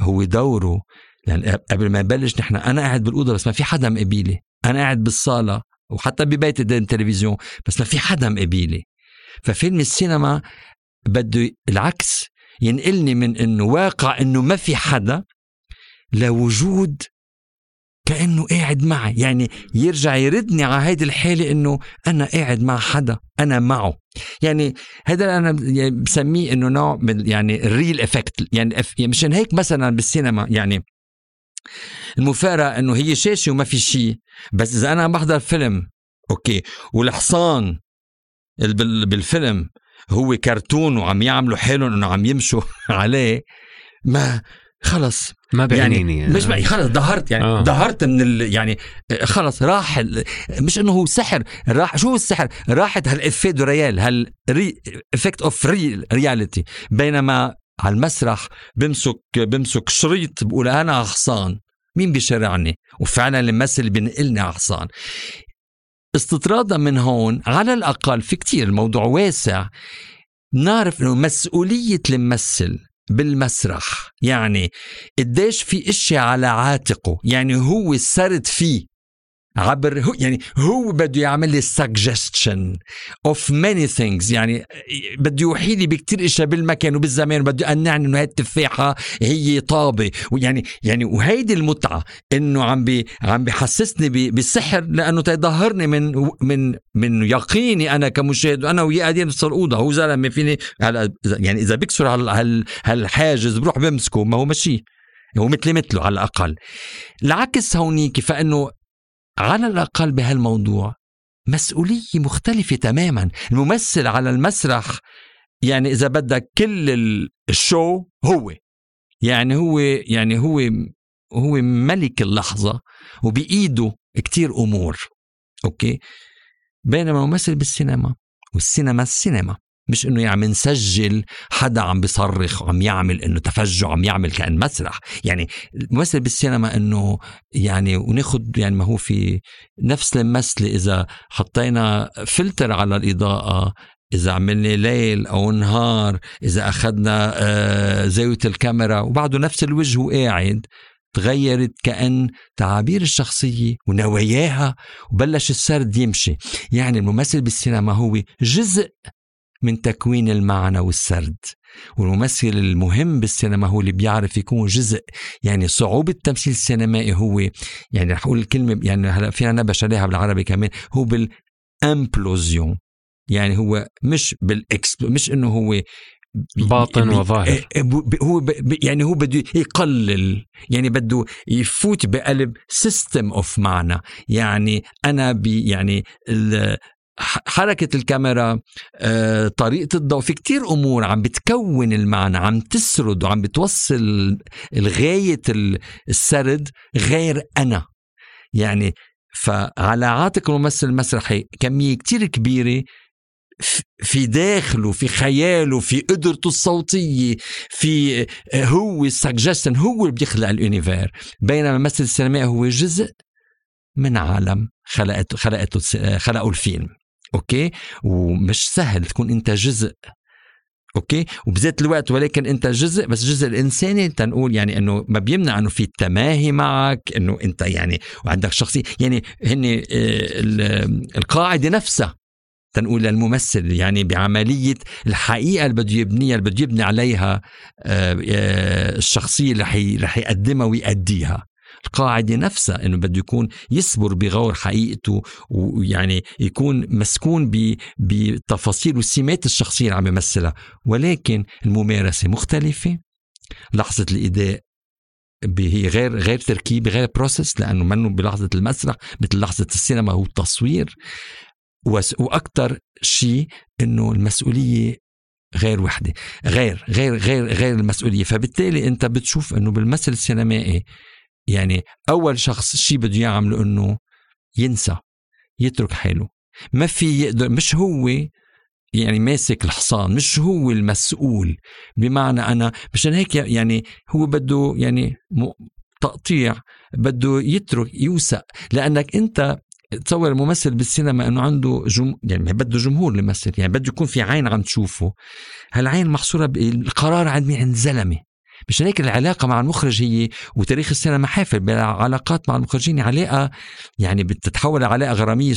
B: هو دوره يعني قبل ما يبلش نحن أنا قاعد بالأوضة بس ما في حدا مقابلي. أنا قاعد بالصالة وحتى ببيت قدام التلفزيون بس ما في حدا مقابلي. ففيلم السينما بده العكس. ينقلني من إنه واقع إنه ما في حدا لوجود كأنه قاعد معي. يعني يرجع يردني على هيدي الحالة إنه أنا قاعد مع حدا أنا معه. يعني هذا أنا يعني بسميه إنه نوع من يعني ال real effect يعني, يعني مشان هيك مثلا بالسينما يعني المفارقة إنه هي شاشة وما في شيء بس إذا أنا بحضر فيلم okay. والحصان بالفيلم هو كرتون وعم يعملوا حالهم إنه عم يمشوا عليه ما خلص.
A: ما بعنيني
B: يعني مش معي خلص ظهرت يعني آه. ظهرت من ال يعني خلص راح مش إنه هو سحر راح شو السحر؟ راحت هال effet de réel هال effect of reality. بينما على المسرح بمسك بمسك شريط بقول أنا حصان مين بيشرعني؟ وفعلا الممثل بينقلني على حصان استطرادا من هون على الأقل في كتير الموضوع واسع نعرف أنه مسؤولية الممثل بالمسرح. يعني قديش في إشي على عاتقه. يعني هو سرد فيه. عبر هو يعني هو بده يعمل لي suggestion of many things. يعني بده يوحي لي بكثير إشياء بالمكان وبالزمان وبده يقنعني إنه هاي التفاحة هي طابة. ويعني يعني وهيدي المتعة إنه عم بي عم بحسسني بالسحر لأنه تيظهرني من من من يقيني أنا كمشاهد وأنا وياه قاعدين بنفس الاوضه هو زلمة فيني هلا يعني إذا بكسر هالحاجز بروح بمسكه ما هو ماشي هو مثلي مثله على الأقل. العكس هونيك فإنه على الأقل بهالموضوع. مسؤولية مختلفة تماما. الممثل على المسرح يعني إذا بدك كل ال show هو. يعني هو يعني هو هو ملك اللحظة وبإيده كتير أمور. okay؟ بينما الممثل بالسينما. والسينما السينما. مش إنه يعني نسجل حدا عم بيصرخ وعم يعمل إنه تفجع عم يعمل كأن مسرح. يعني الممثل بالسينما إنه يعني وناخذ يعني ما هو في نفس المثل إذا حطينا فلتر على الإضاءة إذا عملنا ليل أو نهار إذا أخذنا آه، زاوية الكاميرا وبعده نفس الوجه وقاعد تغيرت كأن تعابير الشخصية ونواياها وبلش السرد يمشي. يعني الممثل بالسينما هو جزء من تكوين المعنى والسرد. والممثل المهم بالسينما هو اللي بيعرف يكون جزء يعني صعوبة التمثيل السينمائي هو يعني رح أقول الكلمة يعني هلا فينا نبش عليها بالعربي كمان هو بال implosion. يعني هو مش بال ex مش إنه هو
A: باطن وظاهر. إيه،
B: إيه، هو يعني هو بده يقلل يعني بده يفوت بقلب system of معنى. يعني أنا بي يعني حركة الكاميرا آه، طريقة الضوء في كتير أمور عم بتكون المعنى عم تسرد وعم بتوصل الغاية السرد غير أنا. يعني فعلى عاتق الممثل المسرحي كمية كتير كبيرة في داخله في خياله في قدرته الصوتية في آه، هو السجستن هو اللي بيخلق ال univers بينما الممثل السينمائي هو جزء من عالم خلقته خلقته خلقوا الفيلم. أوكي؟ ومش سهل تكون أنت جزء. أوكي؟ وبذات الوقت ولكن أنت جزء بس جزء الانساني تنقول يعني إنه ما بيمنع إنه في تماهي معك إنه أنت يعني وعندك شخصية. يعني هن آه، القاعدة نفسها تنقول للممثل يعني بعملية الحقيقة اللي بده يبنيها اللي بده يبني عليها آه، آه، الشخصية اللي رح يقدمها ويأديها. القاعدة نفسها أنه بده يكون يصبر بغور حقيقته ويعني يكون مسكون بتفاصيل والسمات الشخصية اللي عم يمثلها. ولكن الممارسة مختلفة. لحظة الإداء هي غير غير تركيب غير بروسس لأنه منه بلحظة المسرح مثل لحظة السينما هو التصوير. وأكثر شيء إنه المسؤولية غير وحدة. غير غير غير غير المسؤولية. فبالتالي أنت بتشوف إنه بالمثل السينمائي يعني أول شخص شيء بده يعمله إنه ينسى يترك حاله. ما في يقدر مش هو يعني ماسك الحصان مش هو المسؤول. بمعنى أنا مشان هيك يعني هو بده يعني تقطيع بده يترك يوثق. لأنك أنت تصور الممثل بالسينما إنه عنده جم... يعني بده جمهور يمثل يعني بده يكون في عين عم تشوفه. هالعين محصورة بالقرار عند مين عند زلمة. مشان هيك العلاقة مع المخرج هي وتاريخ السينما حافل. بالعلاقات مع المخرجين علاقة يعني بتتحول علاقة غرامية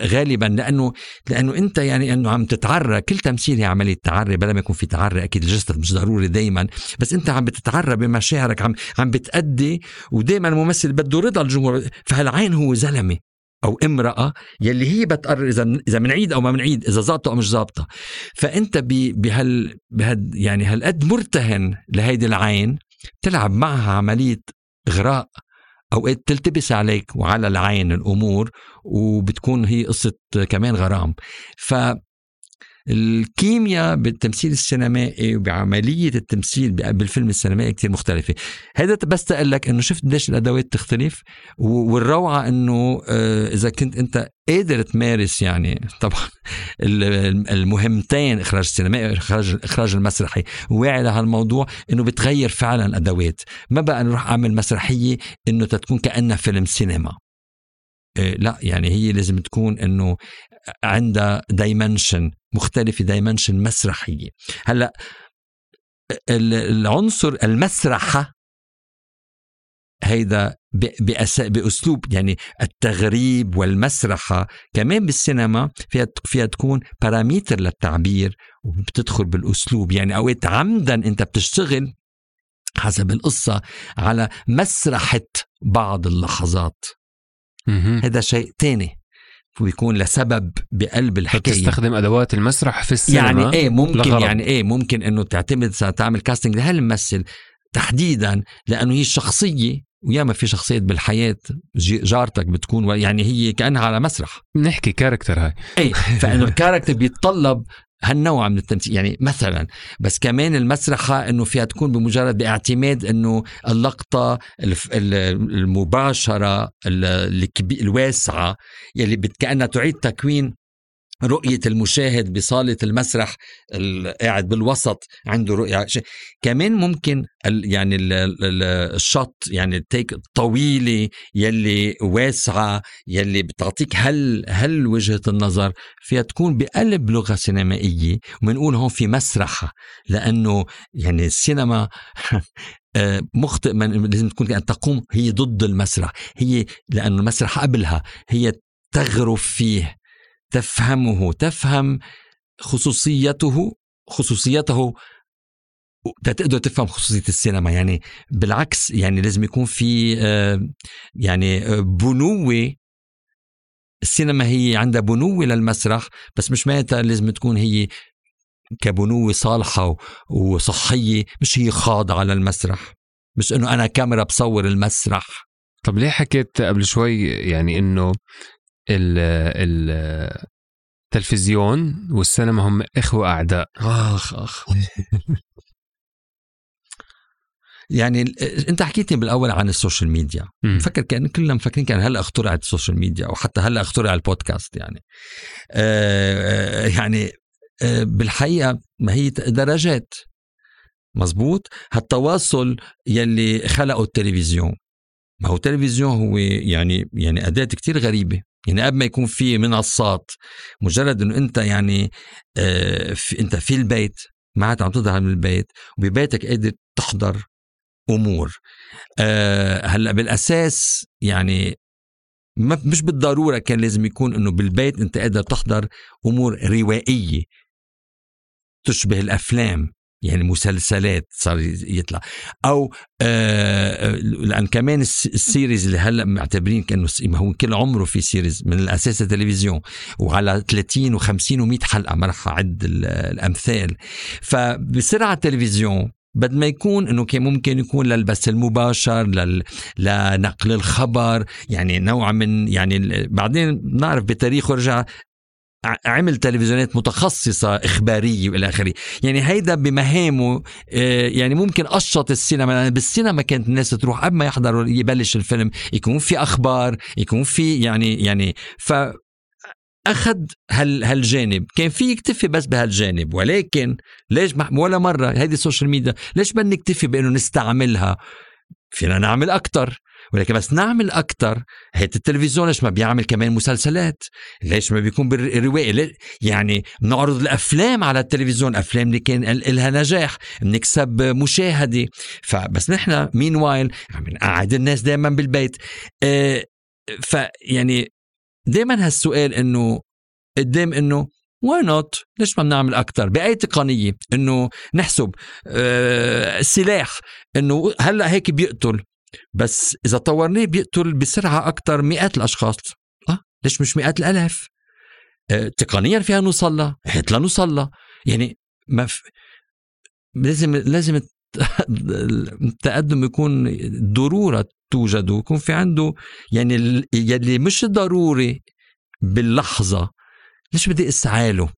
B: غالبا. لأنه لأنه أنت يعني أنه عم تتعرى. كل تمثيل هي عملية تعري بلا ما يكون في تعري. أكيد الجسد مش ضروري دائما بس أنت عم بتتعرى بمشاعرك عم عم بتأدي. ودائما الممثل بده رضا الجمهور. فهالعين هو زلمة. أو امرأة يلي هي بتقرر إذا إذا بنعيد أو ما بنعيد إذا ظابطة أو مش ظابطة. فأنت بهال بهال يعني هالقد مرتهن لهيدي العين تلعب معها عملية إغراء. أوقات تلتبس عليك وعلى العين الأمور وبتكون هي قصة كمان غرام. ف الكيمياء بالتمثيل السينمائي وبعملية التمثيل بالفيلم السينمائي كتير مختلفة. هذا بس تقول لك إنه شفت قديش الأدوات تختلف؟ والروعة إنه آه، إذا كنت أنت قادر تمارس يعني طبعا المهمتين إخراج السينمائي وإخراج الاخراج المسرحي واعي لهالموضوع إنه بتغير فعلا ادوات ما بقى نروح أعمل مسرحية إنه تكون كأنها فيلم سينما. آه، لا يعني هي لازم تكون إنه عندها dimension مختلفه dimension مسرحيه هلأ العنصر المسرحة هيدا بأسلوب يعني التغريب والمسرحة كمان بالسينما فيها فيها تكون باراميتر للتعبير وبتدخل بالأسلوب. يعني أوقات عمدا أنت بتشتغل حسب القصة على مسرحة بعض اللحظات. هذا شيء تاني. ويكون لسبب بقلب الحكاية.
A: تستخدم أدوات المسرح في السينما؟
B: يعني إيه ممكن لغرب. يعني إيه ممكن إنه تعتمد تعمل كاستنج لهالممثل تحديدا لأنه هي الشخصية وياما في شخصيات بالحياة جارتك بتكون يعني هي كأنها على مسرح.
A: نحكي character هاي.
B: اي فإنه ال character بيتطلب هالنوع من التمثيل. يعني مثلا بس كمان المسرحة إنه فيها تكون بمجرد باعتماد إنه اللقطة المباشرة الواسعة يلي كأنها تعيد تكوين رؤية المشاهد بصالة المسرح قاعد بالوسط عنده رؤية. كمان ممكن يعني الشط يعني التيك طويلة يلي واسعة يلي بتعطيك هل هل وجهة النظر فيها تكون بقلب لغة سينمائية. وبنقول هون في مسرحة لأنه يعني السينما آه، مخطئ من لازم تكون أن تقوم هي ضد المسرح. هي لأنه المسرح قبلها هي تغرف فيه. تفهمه تفهم خصوصيته خصوصيته تقدر تفهم خصوصية السينما. يعني بالعكس يعني لازم يكون في آه، يعني آه، بنوة. السينما هي عندها بنوة للمسرح بس مش معناتها لازم تكون هي كبنوة صالحة وصحية مش هي خاضعة للمسرح. مش إنه أنا كاميرا بصور المسرح.
A: طب ليه حكيت قبل شوي يعني إنه التلفزيون والسينما هم إخوة أعداء.
B: آخ آخ. يعني أنت حكيتني بالأول عن ال social media. بفكر كأن كلنا مفكرين كأن هلأ اخترعت ال social media أو حتى هلأ اخترع البودكاست يعني. آه يعني آه بالحقيقة ما هي درجات. مزبوط هالتواصل يلي خلقه التلفزيون. ما هو التلفزيون هو يعني يعني أداة كتير غريبة. يعني قبل ما يكون في منصات مجرد إنه أنت يعني آه في أنت في البيت ما عاد عم تظهر من البيت وببيتك قادر تحضر أمور. آه هلأ بالأساس يعني ما مش بالضرورة كان لازم يكون إنه بالبيت أنت قادر تحضر أمور روائية تشبه الأفلام. يعني مسلسلات صار يطلع. أو آه, آه، لأن كمان ال series اللي هلأ معتبرين كأنه هو كل عمره في series من الأساس التلفزيون وعلى 30 و50 و100 حلقة ما رح أعد الأمثال. فبسرعة التلفزيون بد ما يكون إنه كان ممكن يكون للبث المباشر لل... لنقل الخبر يعني نوع من يعني بعدين بنعرف بتاريخه رجع عمل تلفزيونات متخصصة إخبارية وإلى آخره. يعني هيدا بمهامه آه، يعني ممكن قشط السينما لأن بالسينما كانت الناس تروح قبل ما يحضروا يبلش الفيلم يكون في أخبار يكون في يعني يعني ف أخذ هال هالجانب. كان في يكتفي بس بهالجانب ولكن ليش ولا مرة. هيدي ال social media ليش بدنا نكتفي بإنه نستعملها؟ فينا نعمل أكثر ولكن بس نعمل أكتر. هيك التلفزيون ليش ما بيعمل كمان مسلسلات؟ ليش ما بيكون بالرواية؟ يعني بنعرض الأفلام على التلفزيون أفلام اللي كان لها نجاح بنكسب مشاهدة. فبس نحن meanwhile عم نقعد الناس دائما بالبيت. آه فيعني دائما هالسؤال إنه قدام إنه why not ليش ما بنعمل أكثر بأي تقنية إنه نحسب؟ آه سلاح إنه هلأ هيك بيقتل. بس إذا طورناه بيقتل بسرعة أكثر مئات الأشخاص. آه ليش مش مئات الآلاف؟ آه تقنيا فيها نوصل لها هات لنوصل لها يعني ما في لازم لازم التقدم يكون ضرورة توجد ويكون في عنده يعني يلي مش ضروري باللحظة. ليش بدي أسعى له؟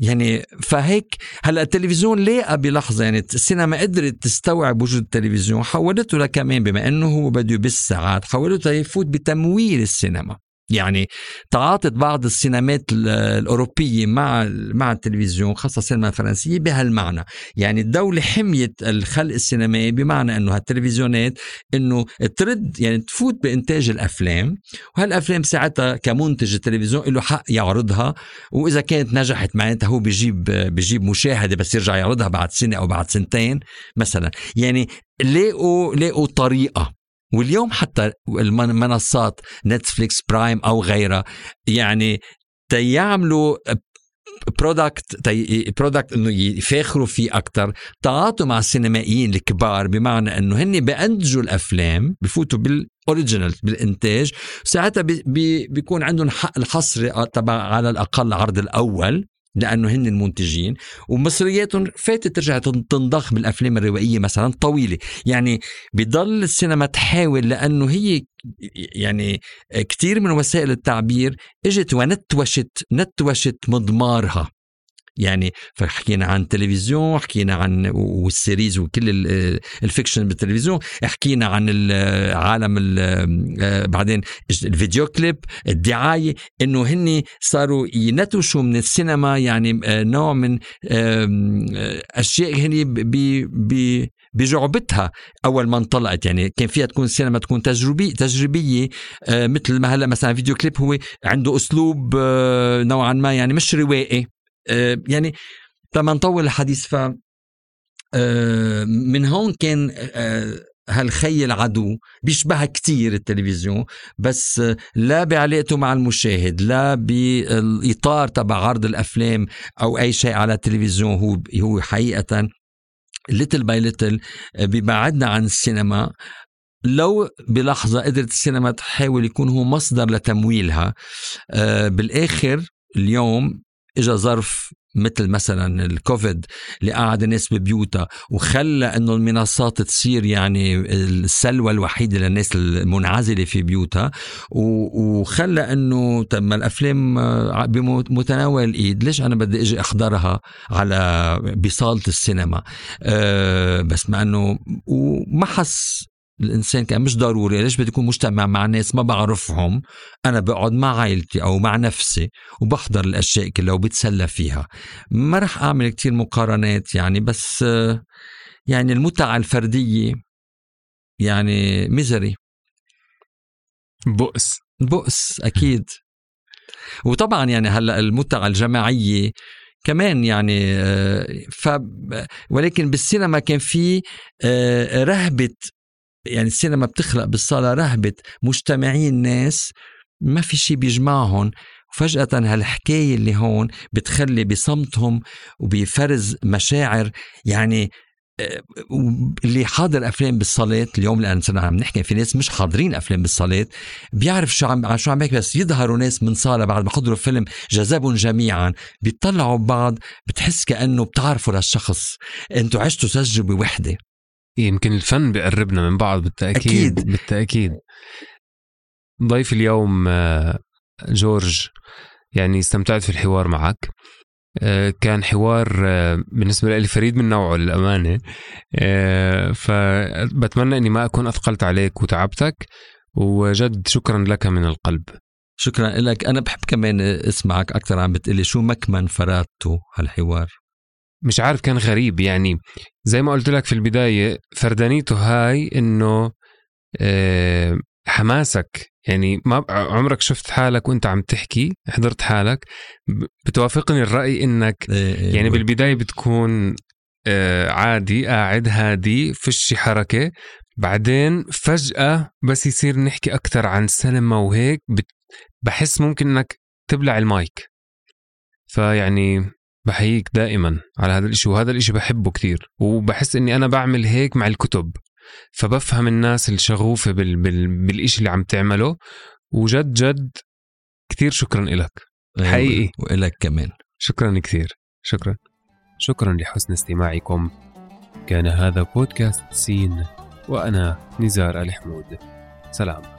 B: يعني فهيك هلا التلفزيون لاقى بلحظه يعني السينما قدرت تستوعب وجود التلفزيون حولته لكمان بما إنه هو بده يبث ساعات حولته يفوت بتمويل السينما. يعني تعاطت بعض السينمات الأوروبية مع مع التلفزيون خاصة السينما الفرنسية بهالمعنى. يعني الدولة حميت الخلق السينمائي بمعنى أنه هالتلفزيونات أنه ترد يعني تفوت بإنتاج الأفلام وهالأفلام ساعتها كمنتج التلفزيون له حق يعرضها وإذا كانت نجحت معناتها هو بيجيب بيجيب مشاهدة بس يرجع يعرضها بعد سنة أو بعد سنتين مثلا. يعني لاقوا لاقوا طريقة. واليوم حتى المنصات نتفليكس برايم أو غيرها يعني تيعملوا product product إنه يفاخروا فيه أكثر تعاطوا مع السينمائيين الكبار بمعنى إنه هن بينتجوا الأفلام بفوتوا بال original بالإنتاج. ساعتها بي بي بيكون عندهم حق الحصر تبع على الأقل العرض الأول. لأنه هن المنتجين ومصرياتهم فاتت ترجع تنضخ بالأفلام الروائية مثلا طويلة. يعني بضل السينما تحاول لأنه هي يعني كثير من وسائل التعبير إجت ونتوشت نتوشت مضمارها. يعني فحكينا عن تلفزيون حكينا عن وال series وكل ال fiction بالتلفزيون حكينا عن عالم آه، بعدين ال video clip الدعاية إنه هن صاروا ينتوشوا من السينما يعني آه، نوع من آه، أشياء هن بجعبتها أول ما انطلقت. يعني كان فيها تكون السينما تكون تجربي تجريبية مثل ما هلأ مثلا video clip هو عنده أسلوب نوعا ما يعني مش روائي. يعني لما نطول الحديث ف آه، من هون كان آه، هالخي العدو بيشبه كتير التلفزيون بس لا بعلاقته مع المشاهد لا بالإطار تبع عرض الأفلام أو أي شيء على التلفزيون هو هو حقيقة little by little بيبعدنا عن السينما. لو بلحظة قدرت السينما تحاول يكون هو مصدر لتمويلها بالآخر اليوم اجى ظرف مثل مثلا الكوفيد اللي قعد الناس ببيوتها وخلى إنه المنصات تصير يعني السلوى الوحيدة للناس المنعزلة في بيوتها وخلى إنه ما الأفلام بمتناول الايد ليش أنا بدي إجي أحضرها على بصالة السينما؟ أه بس مع إنه وما حس الإنسان كان مش ضروري. ليش بدي اكون مجتمع مع ناس ما بعرفهم؟ أنا بقعد مع عائلتي أو مع نفسي وبحضر الأشياء كلها وبتسلى فيها. ما رح أعمل كتير مقارنات يعني بس يعني المتعة الفردية يعني ميزري.
A: بؤس.
B: بؤس أكيد. وطبعا يعني هلأ المتعة الجماعية كمان يعني ف ولكن بالسينما كان في رهبة يعني السينما بتخلق بالصالة رهبة مجتمعين ناس ما في شيء بيجمعهم. وفجأة هالحكاية اللي هون بتخلي بصمتهم وبفرز مشاعر. يعني آه، اللي حاضر أفلام بالصلاه اليوم لأن صرنا عم نحكي في ناس مش حاضرين أفلام بالصلاه بيعرف شو عم شو عم بس يظهروا ناس من صالة بعد ما حضروا فيلم جذبهم جميعا. بيطلعوا ببعض بتحس كأنه بتعرفوا للشخص أنتوا عشتوا تجربة وحدة.
A: يمكن الفن بيقربنا من بعض بالتأكيد أكيد. بالتأكيد. ضيف اليوم آه، جورج يعني استمتعت في الحوار معك. آه، كان حوار آه، بالنسبة لي فريد من نوعه للأمانة. فبتمنى أني ما أكون أثقلت عليك وتعبتك. وجد شكرا لك من القلب.
B: شكرا لك. أنا بحب كمان أسمعك أكثر عم بتقلي شو مكمن فرادته هالحوار.
A: مش عارف كان غريب يعني. زي ما قلت لك في البداية فردانيته هاي إنه آه، حماسك. يعني ما عمرك شفت حالك وأنت عم تحكي حضرت حالك بتوافقني الرأي إنك إيه، إيه، يعني بالبداية بتكون آه، عادي قاعد هادي فيش حركة. بعدين فجأة بس يصير نحكي أكثر عن السينما وهيك بحس ممكن إنك تبلع المايك. فيعني بحييك دائما على هذا الإشي وهذا الإشي بحبه كتير وبحس إني أنا بعمل هيك مع الكتب فبفهم الناس الشغوفة بال... بال... بالإشي اللي عم تعمله وجد جد كثير شكرا لك
B: أيوة، حقيقي. وإلك كمان.
A: شكرا كثير شكرا. شكرا لحسن استماعكم. كان هذا بودكاست سين وأنا نزار الحمود. سلام.